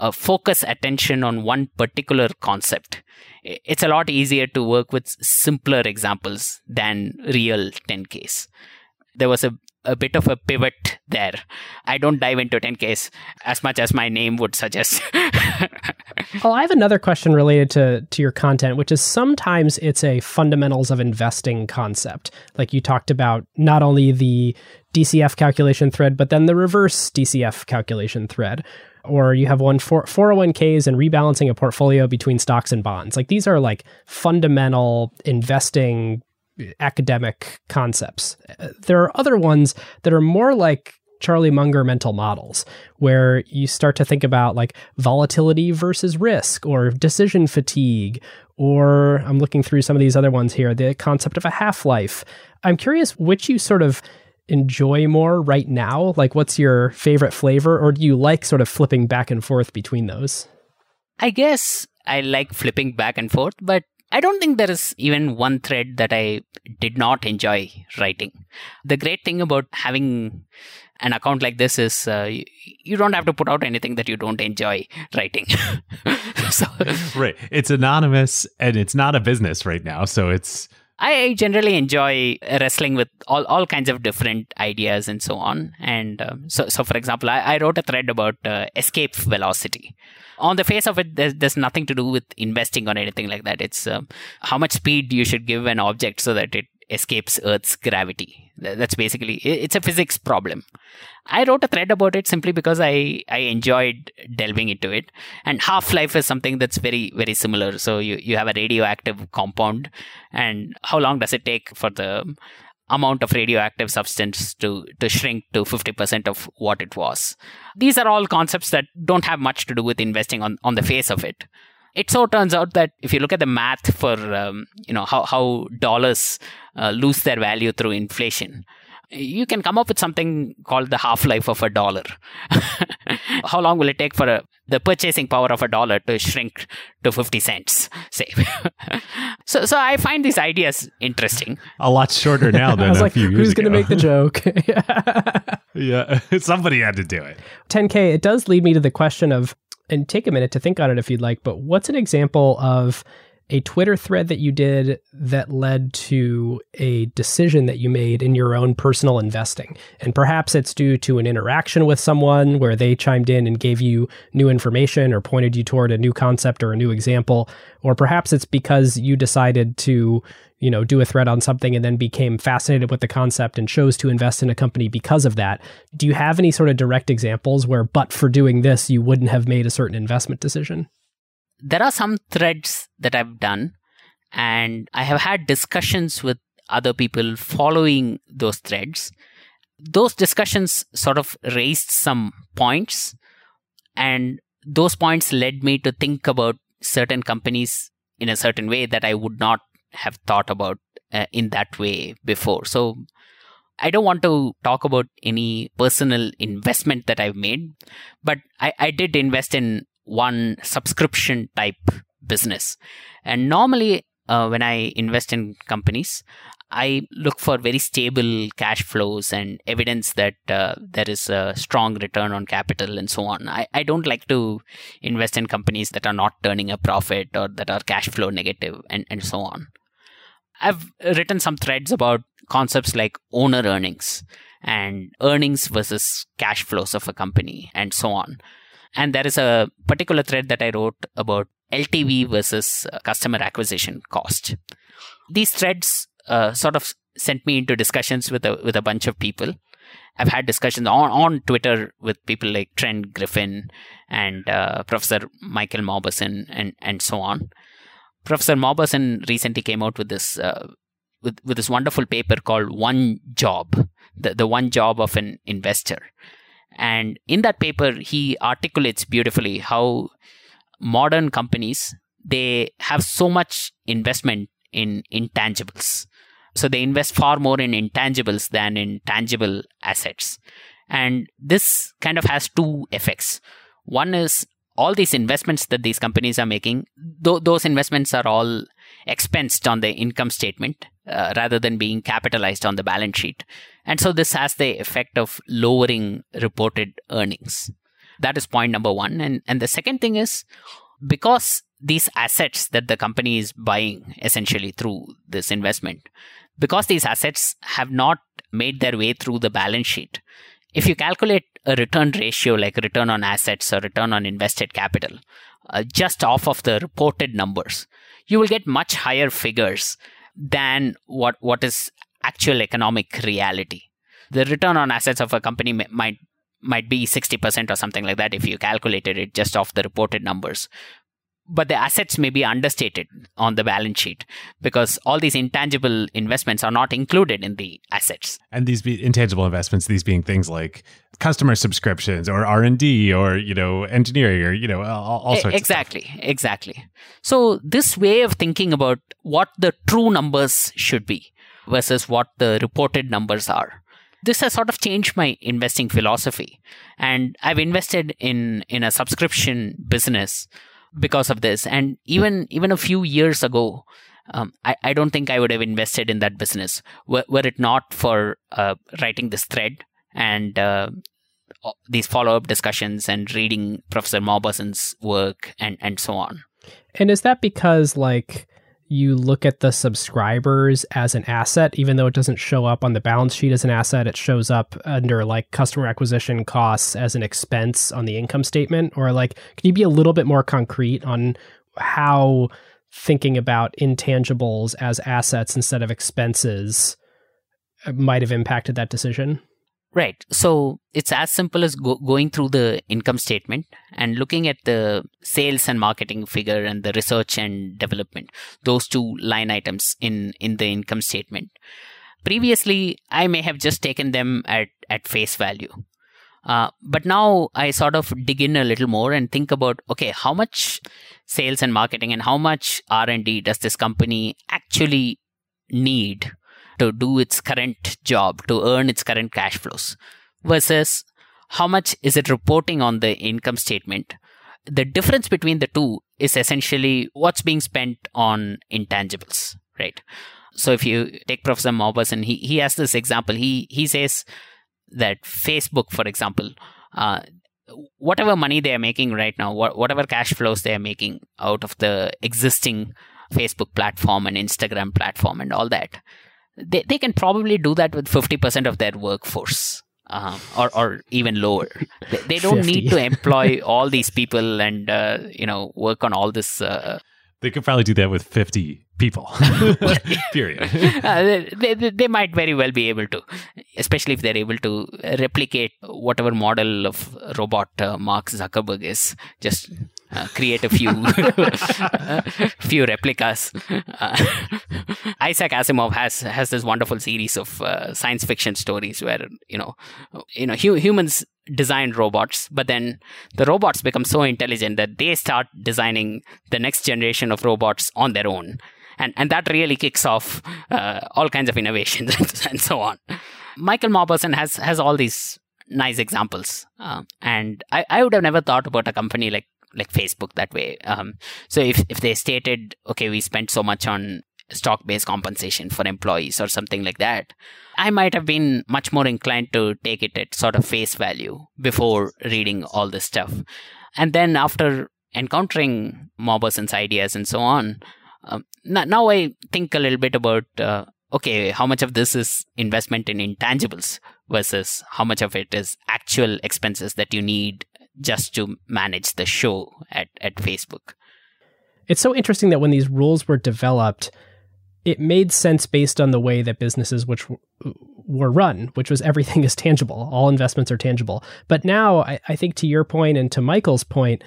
uh, focus attention on one particular concept it's a lot easier to work with simpler examples than real 10Ks. There was a, a bit of a pivot there. I don't dive into 10Ks as much as my name would suggest. well, (laughs) I have another question related to, to your content, which is sometimes it's a fundamentals of investing concept. Like you talked about not only the DCF calculation thread, but then the reverse DCF calculation thread or you have one for 401ks and rebalancing a portfolio between stocks and bonds. Like these are like fundamental investing uh, academic concepts. Uh, there are other ones that are more like Charlie Munger mental models, where you start to think about like volatility versus risk or decision fatigue, or I'm looking through some of these other ones here, the concept of a half life. I'm curious which you sort of enjoy more right now? Like, what's your favorite flavor, or do you like sort of flipping back and forth between those? I guess I like flipping back and forth, but I don't think there is even one thread that I did not enjoy writing. The great thing about having an account like this is uh, you, you, don't have to put out anything that you don't enjoy writing. (laughs) so, (laughs) right. It's anonymous and it's not a business right now. So it's I generally enjoy wrestling with all, all kinds of different ideas and so on. And uh, so, so for example, I, I wrote a thread about uh, escape velocity. On the face of it, there's, there's nothing to do with investing or anything like that. It's uh, how much speed you should give an object so that it escapes Earth's gravity. That's basically it's a physics problem. I wrote a thread about it simply because I I enjoyed delving into it. And half life is something that's very very similar. So you you have a radioactive compound, and how long does it take for the amount of radioactive substance to to shrink to 50% of what it was these are all concepts that don't have much to do with investing on on the face of it it so turns out that if you look at the math for um, you know how, how dollars uh, lose their value through inflation you can come up with something called the half life of a dollar. (laughs) How long will it take for a, the purchasing power of a dollar to shrink to 50 cents, say? (laughs) so, so I find these ideas interesting. A lot shorter now (laughs) than I was a like, few Who's going to make the joke? yeah, somebody had to do it. 10K, it does lead me to the question of, and take a minute to think on it if you'd like, but what's an example of a Twitter thread that you did that led to a decision that you made in your own personal investing. And perhaps it's due to an interaction with someone where they chimed in and gave you new information or pointed you toward a new concept or a new example. Or perhaps it's because you decided to, you know, do a thread on something and then became fascinated with the concept and chose to invest in a company because of that. Do you have any sort of direct examples where, but for doing this, you wouldn't have made a certain investment decision? There are some threads that I've done, and I have had discussions with other people following those threads. Those discussions sort of raised some points, and those points led me to think about certain companies in a certain way that I would not have thought about uh, in that way before. So, I don't want to talk about any personal investment that I've made, but I, I did invest in one subscription type business. And normally, uh, when I invest in companies, I look for very stable cash flows and evidence that uh, there is a strong return on capital and so on. I, I don't like to invest in companies that are not turning a profit or that are cash flow negative and, and so on. I've written some threads about concepts like owner earnings and earnings versus cash flows of a company and so on. And there is a particular thread that I wrote about LTV versus uh, customer acquisition cost. These threads uh, sort of sent me into discussions with a with a bunch of people. I've had discussions on, on Twitter with people like Tren Griffin and uh, Professor Michael Mauboussin and and so on. Professor Mauboussin recently came out with this uh, with with this wonderful paper called One Job, the the one job of an investor. And in that paper, he articulates beautifully how modern companies they have so much investment in intangibles. So they invest far more in intangibles than in tangible assets. And this kind of has two effects. One is all these investments that these companies are making, th- those investments are all expensed on the income statement uh, rather than being capitalized on the balance sheet. And so this has the effect of lowering reported earnings. That is point number one. And, and the second thing is because these assets that the company is buying essentially through this investment, because these assets have not made their way through the balance sheet, if you calculate a return ratio like return on assets or return on invested capital uh, just off of the reported numbers, you will get much higher figures than what, what is actual economic reality. The return on assets of a company may, might might be 60% or something like that if you calculated it just off the reported numbers. But the assets may be understated on the balance sheet because all these intangible investments are not included in the assets. And these be intangible investments these being things like customer subscriptions or r&d or you know engineering or you know all, all sorts exactly exactly. So this way of thinking about what the true numbers should be versus what the reported numbers are this has sort of changed my investing philosophy and i've invested in in a subscription business because of this. And even even a few years ago, um, I, I don't think I would have invested in that business were, were it not for uh, writing this thread and uh, these follow up discussions and reading Professor Mauboussin's work and, and so on. And is that because, like, you look at the subscribers as an asset, even though it doesn't show up on the balance sheet as an asset, it shows up under like customer acquisition costs as an expense on the income statement? Or like, can you be a little bit more concrete on how thinking about intangibles as assets instead of expenses uh, might have impacted that decision? Right. So it's as simple as go- going through the income statement and looking at the sales and marketing figure and the research and development, those two line items in, in the income statement. Previously, I may have just taken them at, at face value. Uh, but now I sort of dig in a little more and think about okay, how much sales and marketing and how much R and D does this company actually need to do its current job, to earn its current cash flows, versus how much is it reporting on the income statement. The difference between the two is essentially what's being spent on intangibles, right? So if you take Professor Mauboussin, he, he has this example. He he says that Facebook, for example, uh, whatever money they are making right now, wh- whatever cash flows they are making out of the existing Facebook platform and Instagram platform and all that, they, they can probably do that with 50% of their workforce uh, or, or even lower. They, they don't 50. need to employ all these people and, uh, you know, work on all this. Uh, they could probably do that with 50 people. (laughs) (laughs) Period. Uh, they, they, they, might very well be able to, especially if they're able to replicate whatever model of robot uh, Mark Zuckerberg is. Just uh, create a few (laughs) few replicas. Uh, (laughs) Isaac Asimov has has this wonderful series of uh, science fiction stories where you know you know hu- humans design robots, but then the robots become so intelligent that they start designing the next generation of robots on their own. And, and that really kicks off uh, all kinds of innovations (laughs) and so on. Michael Mauboussin has has all these nice examples, uh, and I, I would have never thought about a company like like Facebook that way. Um, so if if they stated, okay, we spent so much on stock based compensation for employees or something like that, I might have been much more inclined to take it at sort of face value before reading all this stuff. And then after encountering Mauboussin's ideas and so on, um, now I think a little bit about uh, okay, how much of this is investment in intangibles versus how much of it is actual expenses that you need just to manage the show at, at Facebook. It's so interesting that when these rules were developed, it made sense based on the way that businesses which were run, which was everything is tangible. All investments are tangible. But now, I, I think to your point and to Michael's point,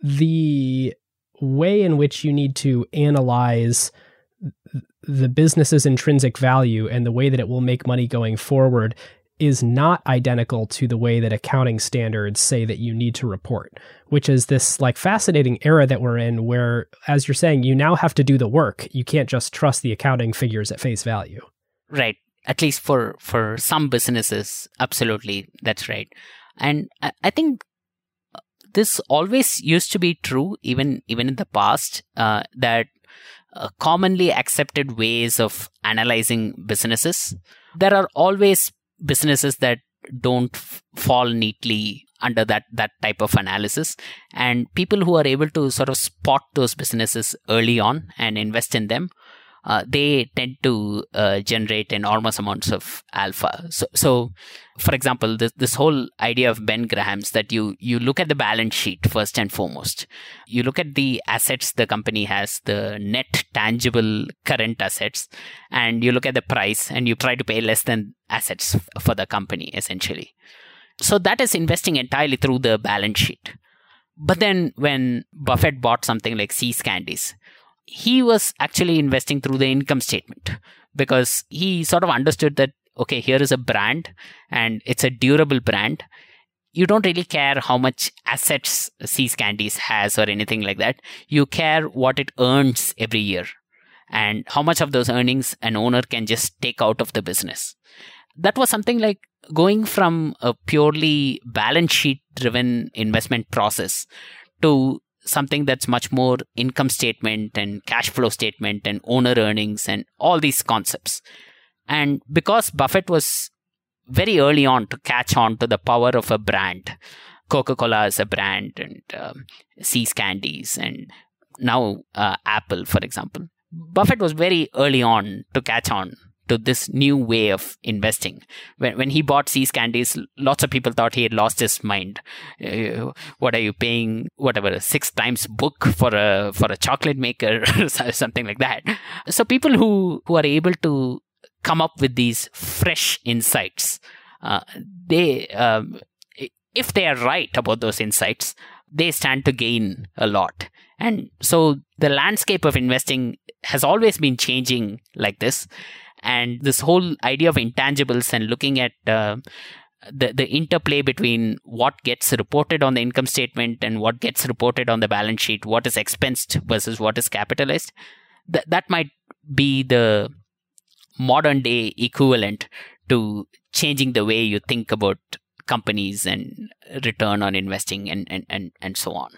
the way in which you need to analyze the business's intrinsic value and the way that it will make money going forward is not identical to the way that accounting standards say that you need to report, which is this like fascinating era that we're in where, as you're saying, you now have to do the work. You can't just trust the accounting figures at face value. Right. At least for, for some businesses. Absolutely. That's right. And I, I think this always used to be true, even, even in the past, uh, that uh, commonly accepted ways of analyzing businesses. There are always businesses that don't f- fall neatly under that that type of analysis. And people who are able to sort of spot those businesses early on and invest in them uh, they tend to uh, generate enormous amounts of alpha. So, so for example, this, this whole idea of Ben Graham's that you you look at the balance sheet first and foremost. You look at the assets the company has, the net tangible current assets, and you look at the price and you try to pay less than assets for the company essentially. So that is investing entirely through the balance sheet. But then when Buffett bought something like See's Candies, he was actually investing through the income statement because he sort of understood that okay here is a brand and it's a durable brand you don't really care how much assets See's Candies has or anything like that. You care what it earns every year and how much of those earnings an owner can just take out of the business. That was something like going from a purely balance sheet driven investment process to something that's much more income statement and cash flow statement and owner earnings and all these concepts. And because Buffett was very early on to catch on to the power of a brand, Coca Cola is a brand and um, Candies and now uh, Apple, for example. Buffett was very early on to catch on to this new way of investing. When, when he bought See's Candies, lots of people thought he had lost his mind. Uh, what are you paying? Whatever, six times book for a for a chocolate maker (laughs) or something like that. So people who who are able to come up with these fresh insights, uh, they um, if they are right about those insights, they stand to gain a lot. And so the landscape of investing has always been changing like this and this whole idea of intangibles and looking at uh, the the interplay between what gets reported on the income statement and what gets reported on the balance sheet, what is expensed versus what is capitalized, that that might be the modern day equivalent to changing the way you think about companies and return on investing and and and, and so on.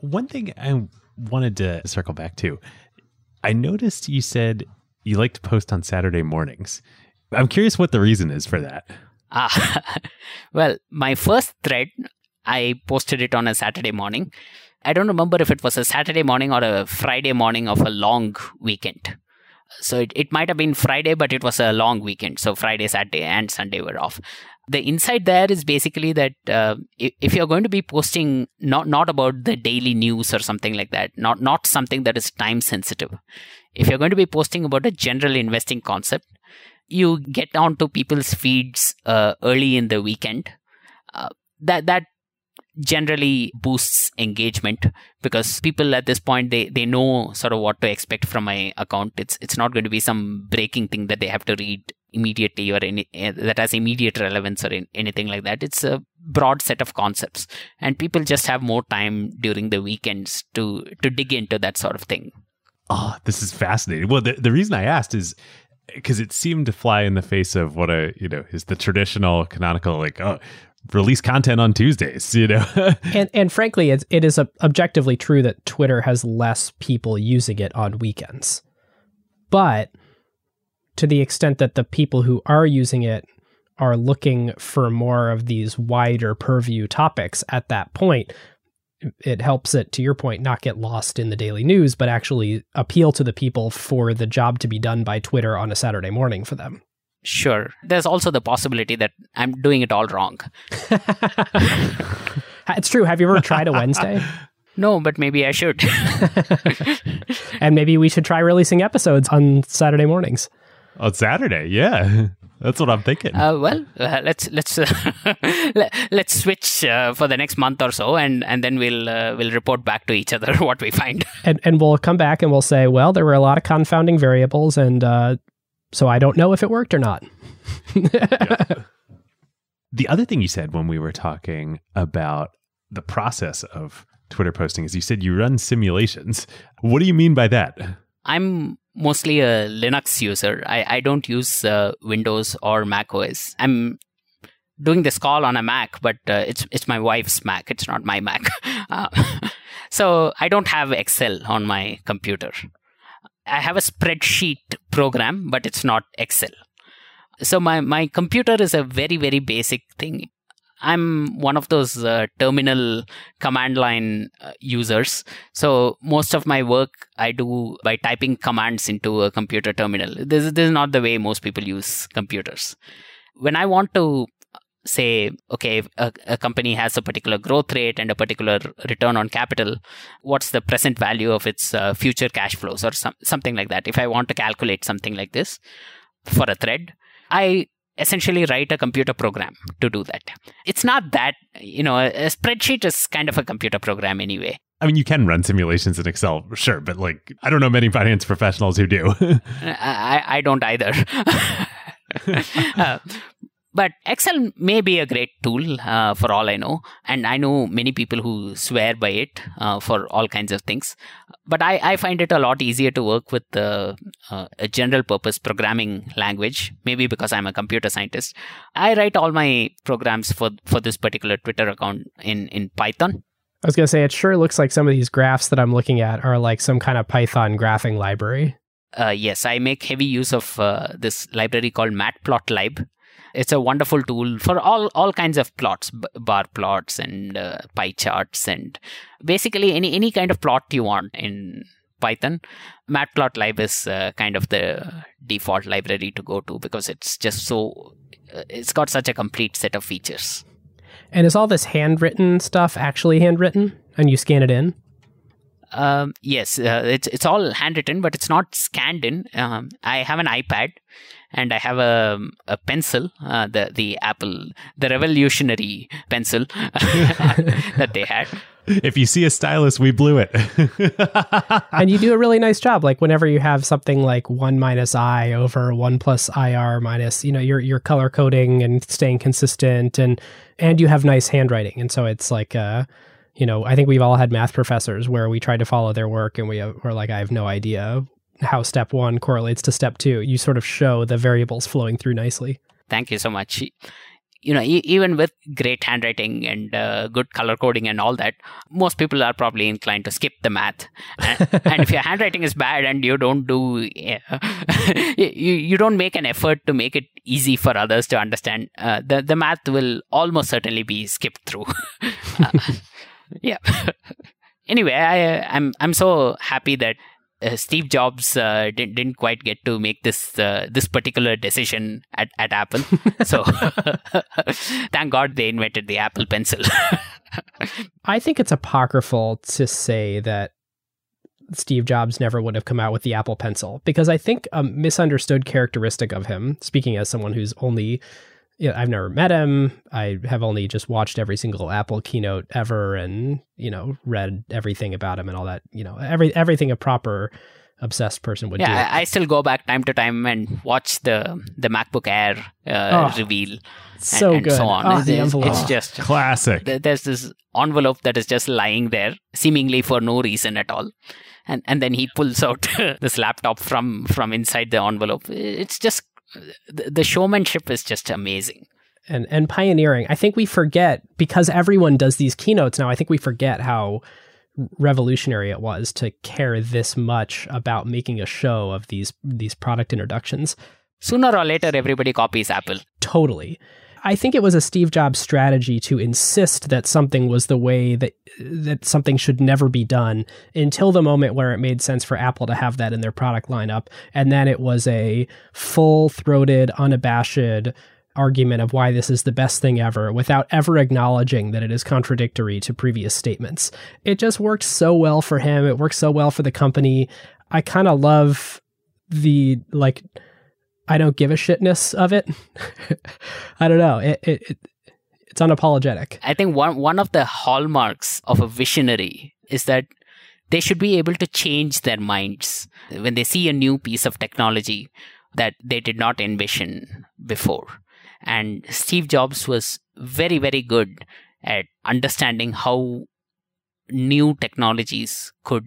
One thing I wanted to circle back to, I noticed you said you like to post on Saturday mornings. I'm curious what the reason is for that. Ah, (laughs) well, my first thread, I posted it on a Saturday morning. I don't remember if it was a Saturday morning or a Friday morning of a long weekend. So it, it might have been Friday, but it was a long weekend. So Friday, Saturday, and Sunday were off. The insight there is basically that uh, if, if you're going to be posting not not about the daily news or something like that, not not something that is time sensitive, if you're going to be posting about a general investing concept, you get onto people's feeds uh, early in the weekend. Uh, that that generally boosts engagement because people at this point they they know sort of what to expect from my account. It's it's not going to be some breaking thing that they have to read immediately or any uh, that has immediate relevance or in, anything like that. It's a broad set of concepts and people just have more time during the weekends to to dig into that sort of thing Oh, this is fascinating. Well, the, the reason I asked is because it seemed to fly in the face of what a you know is the traditional canonical like oh release content on Tuesdays, you know. (laughs) and and frankly, it's, it is objectively true that Twitter has less people using it on weekends. But to the extent that the people who are using it are looking for more of these wider purview topics at that point, it helps it, to your point, not get lost in the daily news, but actually appeal to the people for the job to be done by Twitter on a Saturday morning for them. Sure. There's also the possibility that I'm doing it all wrong. (laughs) it's true. Have you ever tried a Wednesday? (laughs) No, but maybe I should. (laughs) and maybe we should try releasing episodes on Saturday mornings. On Saturday, yeah. That's what I'm thinking. Uh, well, uh, let's let's (laughs) uh, let's switch uh, for the next month or so, and, and then we'll uh, we'll report back to each other (laughs) what we find. And and we'll come back and we'll say, well, there were a lot of confounding variables, and uh, so I don't know if it worked or not. (laughs) The other thing you said when we were talking about the process of Twitter posting is you said you run simulations. What do you mean by that? I'm mostly a Linux user. I, I don't use uh, Windows or Mac OS. I'm doing this call on a Mac, but uh, it's it's my wife's Mac. It's not my Mac. (laughs) Uh, (laughs) so I don't have Excel on my computer. I have a spreadsheet program, but it's not Excel. So my, my computer is a very, very basic thing. I'm one of those uh, terminal command line uh, users. So most of my work I do by typing commands into a computer terminal. This, this is not the way most people use computers. When I want to say, okay, a, a, company has a particular growth rate and a particular return on capital, what's the present value of its uh, future cash flows or some, something like that? If I want to calculate something like this for a thread, I essentially write a computer program to do that. It's not that, you know, a, spreadsheet is kind of a computer program anyway. I mean, you can run simulations in Excel, sure, but like, I don't know many finance professionals who do. (laughs) I, I don't either. (laughs) uh, but Excel may be a great tool uh, for all I know. And I know many people who swear by it uh, for all kinds of things. But I, I, find it a lot easier to work with uh, a general purpose programming language, maybe because I'm a computer scientist. I write all my programs for, for this particular Twitter account in, in Python. I was going to say, it sure looks like some of these graphs that I'm looking at are like some kind of Python graphing library. Uh, yes, I make heavy use of uh, this library called matplotlib, it's a wonderful tool for all all kinds of plots, b- bar plots and uh, pie charts, and basically any any kind of plot you want in Python. Matplotlib is uh, kind of the default library to go to because it's just so uh, it's got such a complete set of features. And is all this handwritten stuff actually handwritten, and you scan it in? Um, yes, uh, it's it's all handwritten, but it's not scanned in. Um, I have an iPad, and I have a, a pencil, uh, the the Apple, the revolutionary pencil (laughs) that they had. If you see a stylus, we blew it. (laughs) and you do a really nice job. Like whenever you have something like one minus I over one plus IR minus, you know, you're you're color coding and staying consistent, and and you have nice handwriting, and so it's like. Uh, you know, I think we've all had math professors where we tried to follow their work and we were like, I have no idea how step one correlates to step two. You sort of show the variables flowing through nicely. Thank you so much. You know, e- even with great handwriting and uh, good color coding and all that, most people are probably inclined to skip the math. And, (laughs) and if your handwriting is bad and you don't do, (laughs) you, you don't make an effort to make it easy for others to understand, uh, the the math will almost certainly be skipped through. (laughs) uh, yeah. anyway, I, I'm I'm so happy that Steve Jobs uh, didn't, didn't quite get to make this uh, this particular decision at, at Apple. (laughs) So (laughs) thank God they invented the Apple Pencil. (laughs) I think it's apocryphal to say that Steve Jobs never would have come out with the Apple Pencil because I think a misunderstood characteristic of him, speaking as someone who's only you know, I've never met him. I have only just watched every single Apple keynote ever and, you know, read everything about him and all that, you know, every everything a proper obsessed person would yeah, do. I, I still go back time to time and watch the the MacBook Air uh, Oh, reveal. and- so and, good. so on. Oh, it's, the envelope. it's just Classic. th- there's this envelope that is just lying there, seemingly for no reason at all. And and then he pulls out (laughs) this laptop from from inside the envelope. It's just the, showmanship is just amazing. and and pioneering. I think we forget because everyone does these keynotes now. I think we forget how revolutionary it was to care this much about making a show of these these product introductions. Sooner or later, everybody copies Apple. Totally. I think it was a Steve Jobs strategy to insist that something was the way that that something should never be done until the moment where it made sense for Apple to have that in their product lineup and then it was a full-throated unabashed argument of why this is the best thing ever without ever acknowledging that it is contradictory to previous statements. It just worked so well for him. It worked so well for the company. I kind of love the like I don't give a shitness of it. (laughs) I don't know. It, it, it it's unapologetic. I think one one of the hallmarks of a visionary is that they should be able to change their minds when they see a new piece of technology that they did not envision before. And Steve Jobs was very very good at understanding how new technologies could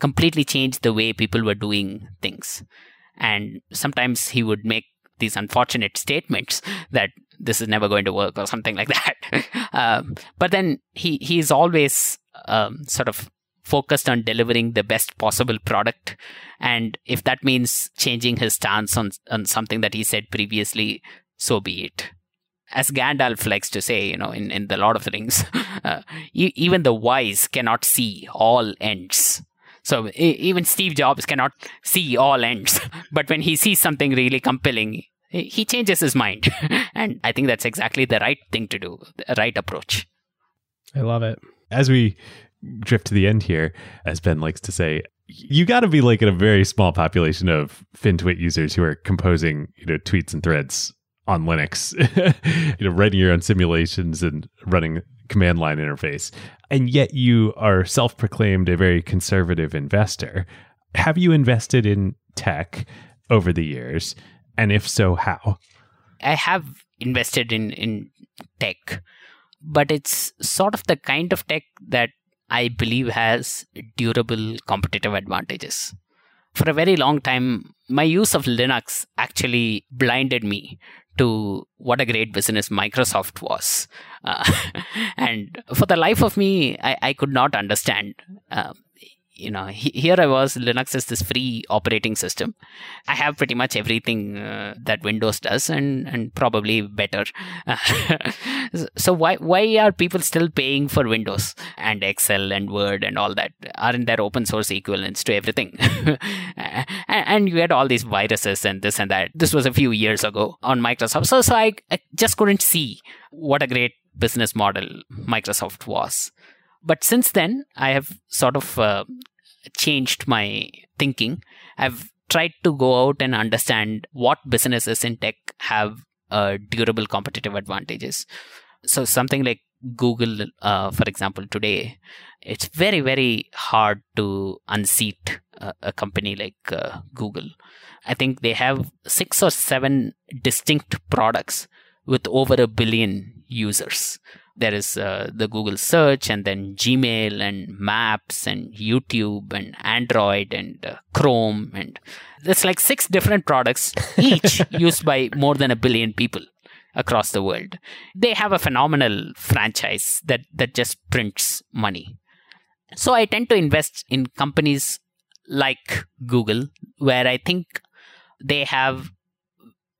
completely change the way people were doing things. And sometimes he would make these unfortunate statements that this is never going to work or something like (laughs) that. um, but then he he is always um, sort of focused on delivering the best possible product, and if that means changing his stance on on something that he said previously, so be it. As Gandalf likes to say, you know, in, in the Lord of the Rings, (laughs) uh, even the wise cannot see all ends. So e- even Steve Jobs cannot see all ends, (laughs) but when he sees something really compelling, he he changes his mind, (laughs) and I think that's exactly the right thing to do, the right approach. I love it. As we drift to the end here, as Ben likes to say, you got to be like in a very small population of FinTwit users who are composing, you know, tweets and threads on Linux, (laughs) you know, writing your own simulations and running command line interface. And yet you are self-proclaimed a very conservative investor. Have you invested in tech over the years? And if so, how? I have invested in in tech, but it's sort of the kind of tech that I believe has durable competitive advantages. For a very long time, my use of Linux actually blinded me to what a great business Microsoft was. Uh, (laughs) and for the life of me, I, I could not understand. Um, you know, he, here I was, Linux is this free operating system. I have pretty much everything uh, that Windows does, and and probably better. (laughs) so why why are people still paying for Windows and Excel and Word and all that? Aren't there open source equivalents to everything? (laughs) and, and you had all these viruses and this and that. This was a few years ago on Microsoft. So so I, I just couldn't see what a great business model Microsoft was. But since then, I have sort of uh, changed my thinking. I've tried to go out and understand what businesses in tech have uh, durable competitive advantages. So something like Google, uh, for example, today, it's very very hard to unseat a, a company like uh, Google. I think they have six or seven distinct products with over a billion users there is uh, the Google search and then Gmail and Maps and YouTube and Android and uh, Chrome and there's like six different products (laughs) each used by more than a billion people across the world. They have a phenomenal franchise that that just prints money. So I tend to invest in companies like Google where I think they have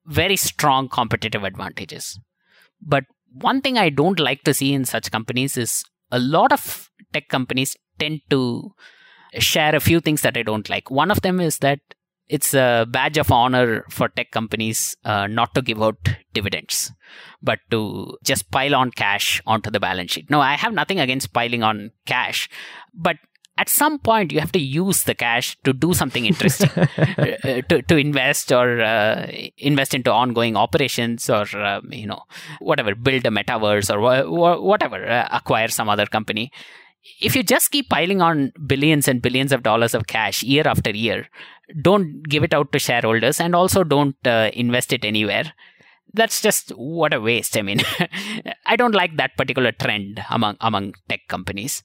very strong competitive advantages. But one thing I don't like to see in such companies is a lot of tech companies tend to share a few things that I don't like. One of them is that it's a badge of honor for tech companies uh, not to give out dividends, but to just pile on cash onto the balance sheet. No, I have nothing against piling on cash, but at some point you have to use the cash to do something interesting (laughs) uh, to, to invest or uh, invest into ongoing operations or um, you know whatever build a metaverse or wha- whatever uh, acquire some other company if you just keep piling on billions and billions of dollars of cash year after year, don't give it out to shareholders and also don't uh, invest it anywhere. That's just what a waste. I mean, (laughs) I don't like that particular trend among among tech companies.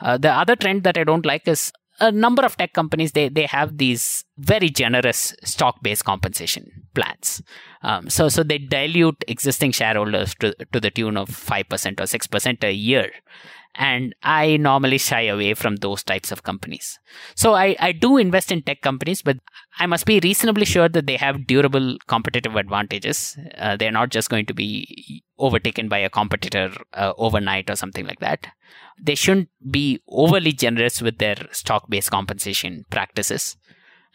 Uh, the other trend that I don't like is a number of tech companies they they have these very generous stock based compensation plans. Um, so so they dilute existing shareholders to to the tune of five percent or six percent a year, and I normally shy away from those types of companies. So I, I do invest in tech companies, but I must be reasonably sure that they have durable competitive advantages. Uh, they're not just going to be overtaken by a competitor uh, overnight or something like that. They shouldn't be overly generous with their stock based compensation practices.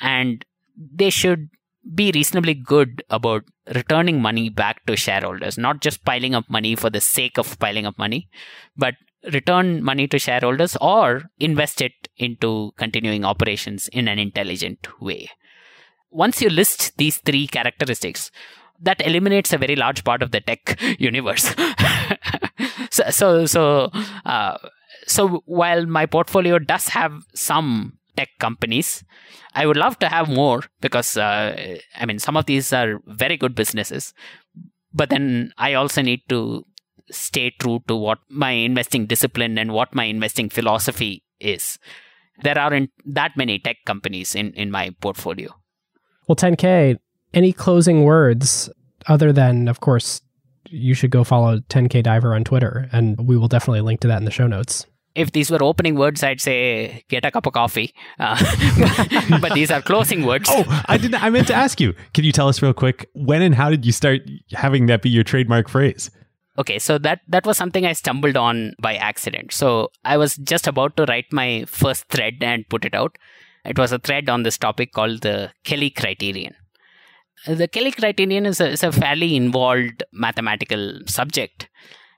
And they should be reasonably good about returning money back to shareholders, not just piling up money for the sake of piling up money, but return money to shareholders or invest it into continuing operations in an intelligent way. Once you list these three characteristics, that eliminates a very large part of the tech (laughs) universe. (laughs) so, so, so, uh, so while my portfolio does have some tech companies, I would love to have more because uh, I mean some of these are very good businesses, but then I also need to stay true to what my investing discipline and what my investing philosophy is. There aren't that many tech companies in, in my portfolio. Well, 10K, any closing words other than, of course, you should go follow 10K Diver on Twitter, and we will definitely link to that in the show notes. If these were opening words, I'd say get a cup of coffee. Uh, (laughs) but these are closing words. Oh, I didn't. I meant to ask you. Can you tell us real quick when and how did you start having that be your trademark phrase? Okay, so that that was something I stumbled on by accident. So I was just about to write my first thread and put it out. It was a thread on this topic called the Kelly criterion. The Kelly criterion is a, is a fairly involved mathematical subject.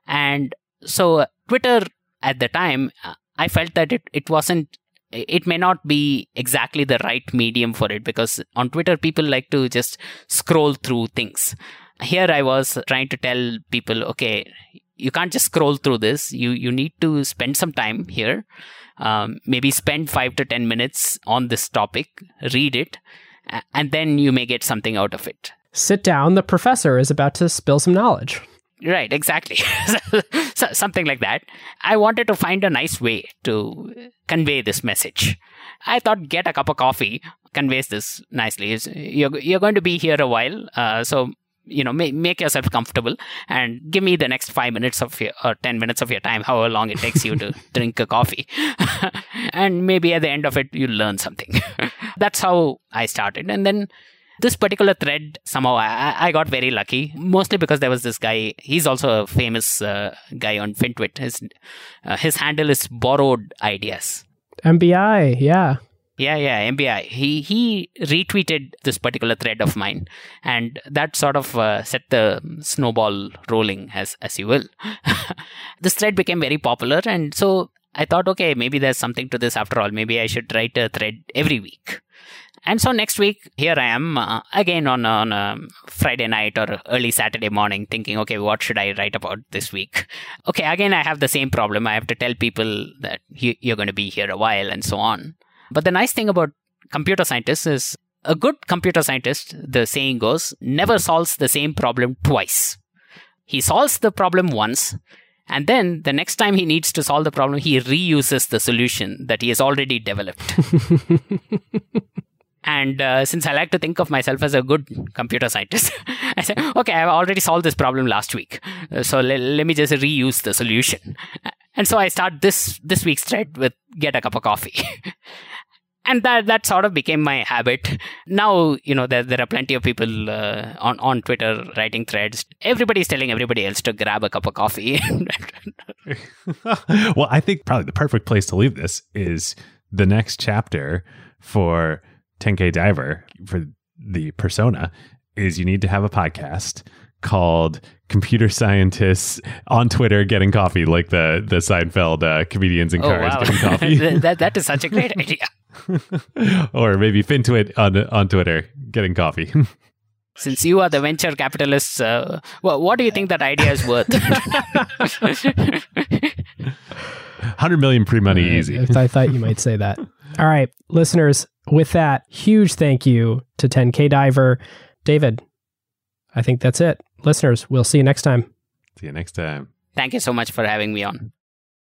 And so uh, Twitter at the time, uh, I felt that it, it wasn't it may not be exactly the right medium for it because on Twitter people like to just scroll through things here i was trying to tell people okay you can't just scroll through this. You you need to spend some time here. Um, maybe spend five to ten minutes on this topic read it and then you may get something out of it. Sit down. The professor is about to spill some knowledge. Right exactly. (laughs) So, something like that. I wanted to find a nice way to convey this message. I thought get a cup of coffee conveys this nicely. You're, you're going to be here a while uh, so you know make, make yourself comfortable and give me the next five minutes of your or 10 minutes of your time however long it takes you to (laughs) drink a coffee. (laughs) And maybe at the end of it you'll learn something. (laughs) That's how i started. And then this particular thread somehow I, I, got very lucky mostly because there was this guy he's also a famous uh, guy on fintwit. His uh, his handle is borrowed ideas. Mbi yeah yeah, yeah, MBI. He he retweeted this particular thread of mine, and that sort of uh, set the snowball rolling, as as you will. (laughs) this thread became very popular, and so I thought, okay, maybe there's something to this after all. Maybe I should write a thread every week. And so next week, here I am uh, again on on a Friday night or early Saturday morning, thinking, okay, what should I write about this week? Okay, again, I have the same problem. I have to tell people that you're going to be here a while, and so on. But the nice thing about computer scientists is a good computer scientist, the saying goes, never solves the same problem twice. He solves the problem once, and then the next time he needs to solve the problem, he reuses the solution that he has already developed. (laughs) and uh, since I like to think of myself as a good computer scientist, (laughs) I say, okay, I've already solved this problem last week. Uh, so let, let me just reuse the solution. And so I start this this week's thread with get a cup of coffee. (laughs) and that that sort of became my habit. Now you know there there are plenty of people uh, on on Twitter writing threads. Everybody's telling everybody else to grab a cup of coffee. (laughs) well, I think probably the perfect place to leave this is the next chapter for 10K Diver for the persona is you need to have a podcast called computer scientists on Twitter getting coffee, like the the Seinfeld uh, comedians in oh, wow. getting (laughs) coffee. that, that is such a great idea. Or maybe FinTwit on on Twitter getting coffee. (laughs) Since you are the venture capitalists, uh, well, what do you think that idea is worth? (laughs) 100 million pre money Uh, easy. I thought you might say that. (laughs) All right, listeners, with that, huge thank you to 10K Diver. David, I think that's it. Listeners, we'll see you next time. See you next time. Thank you so much for having me on.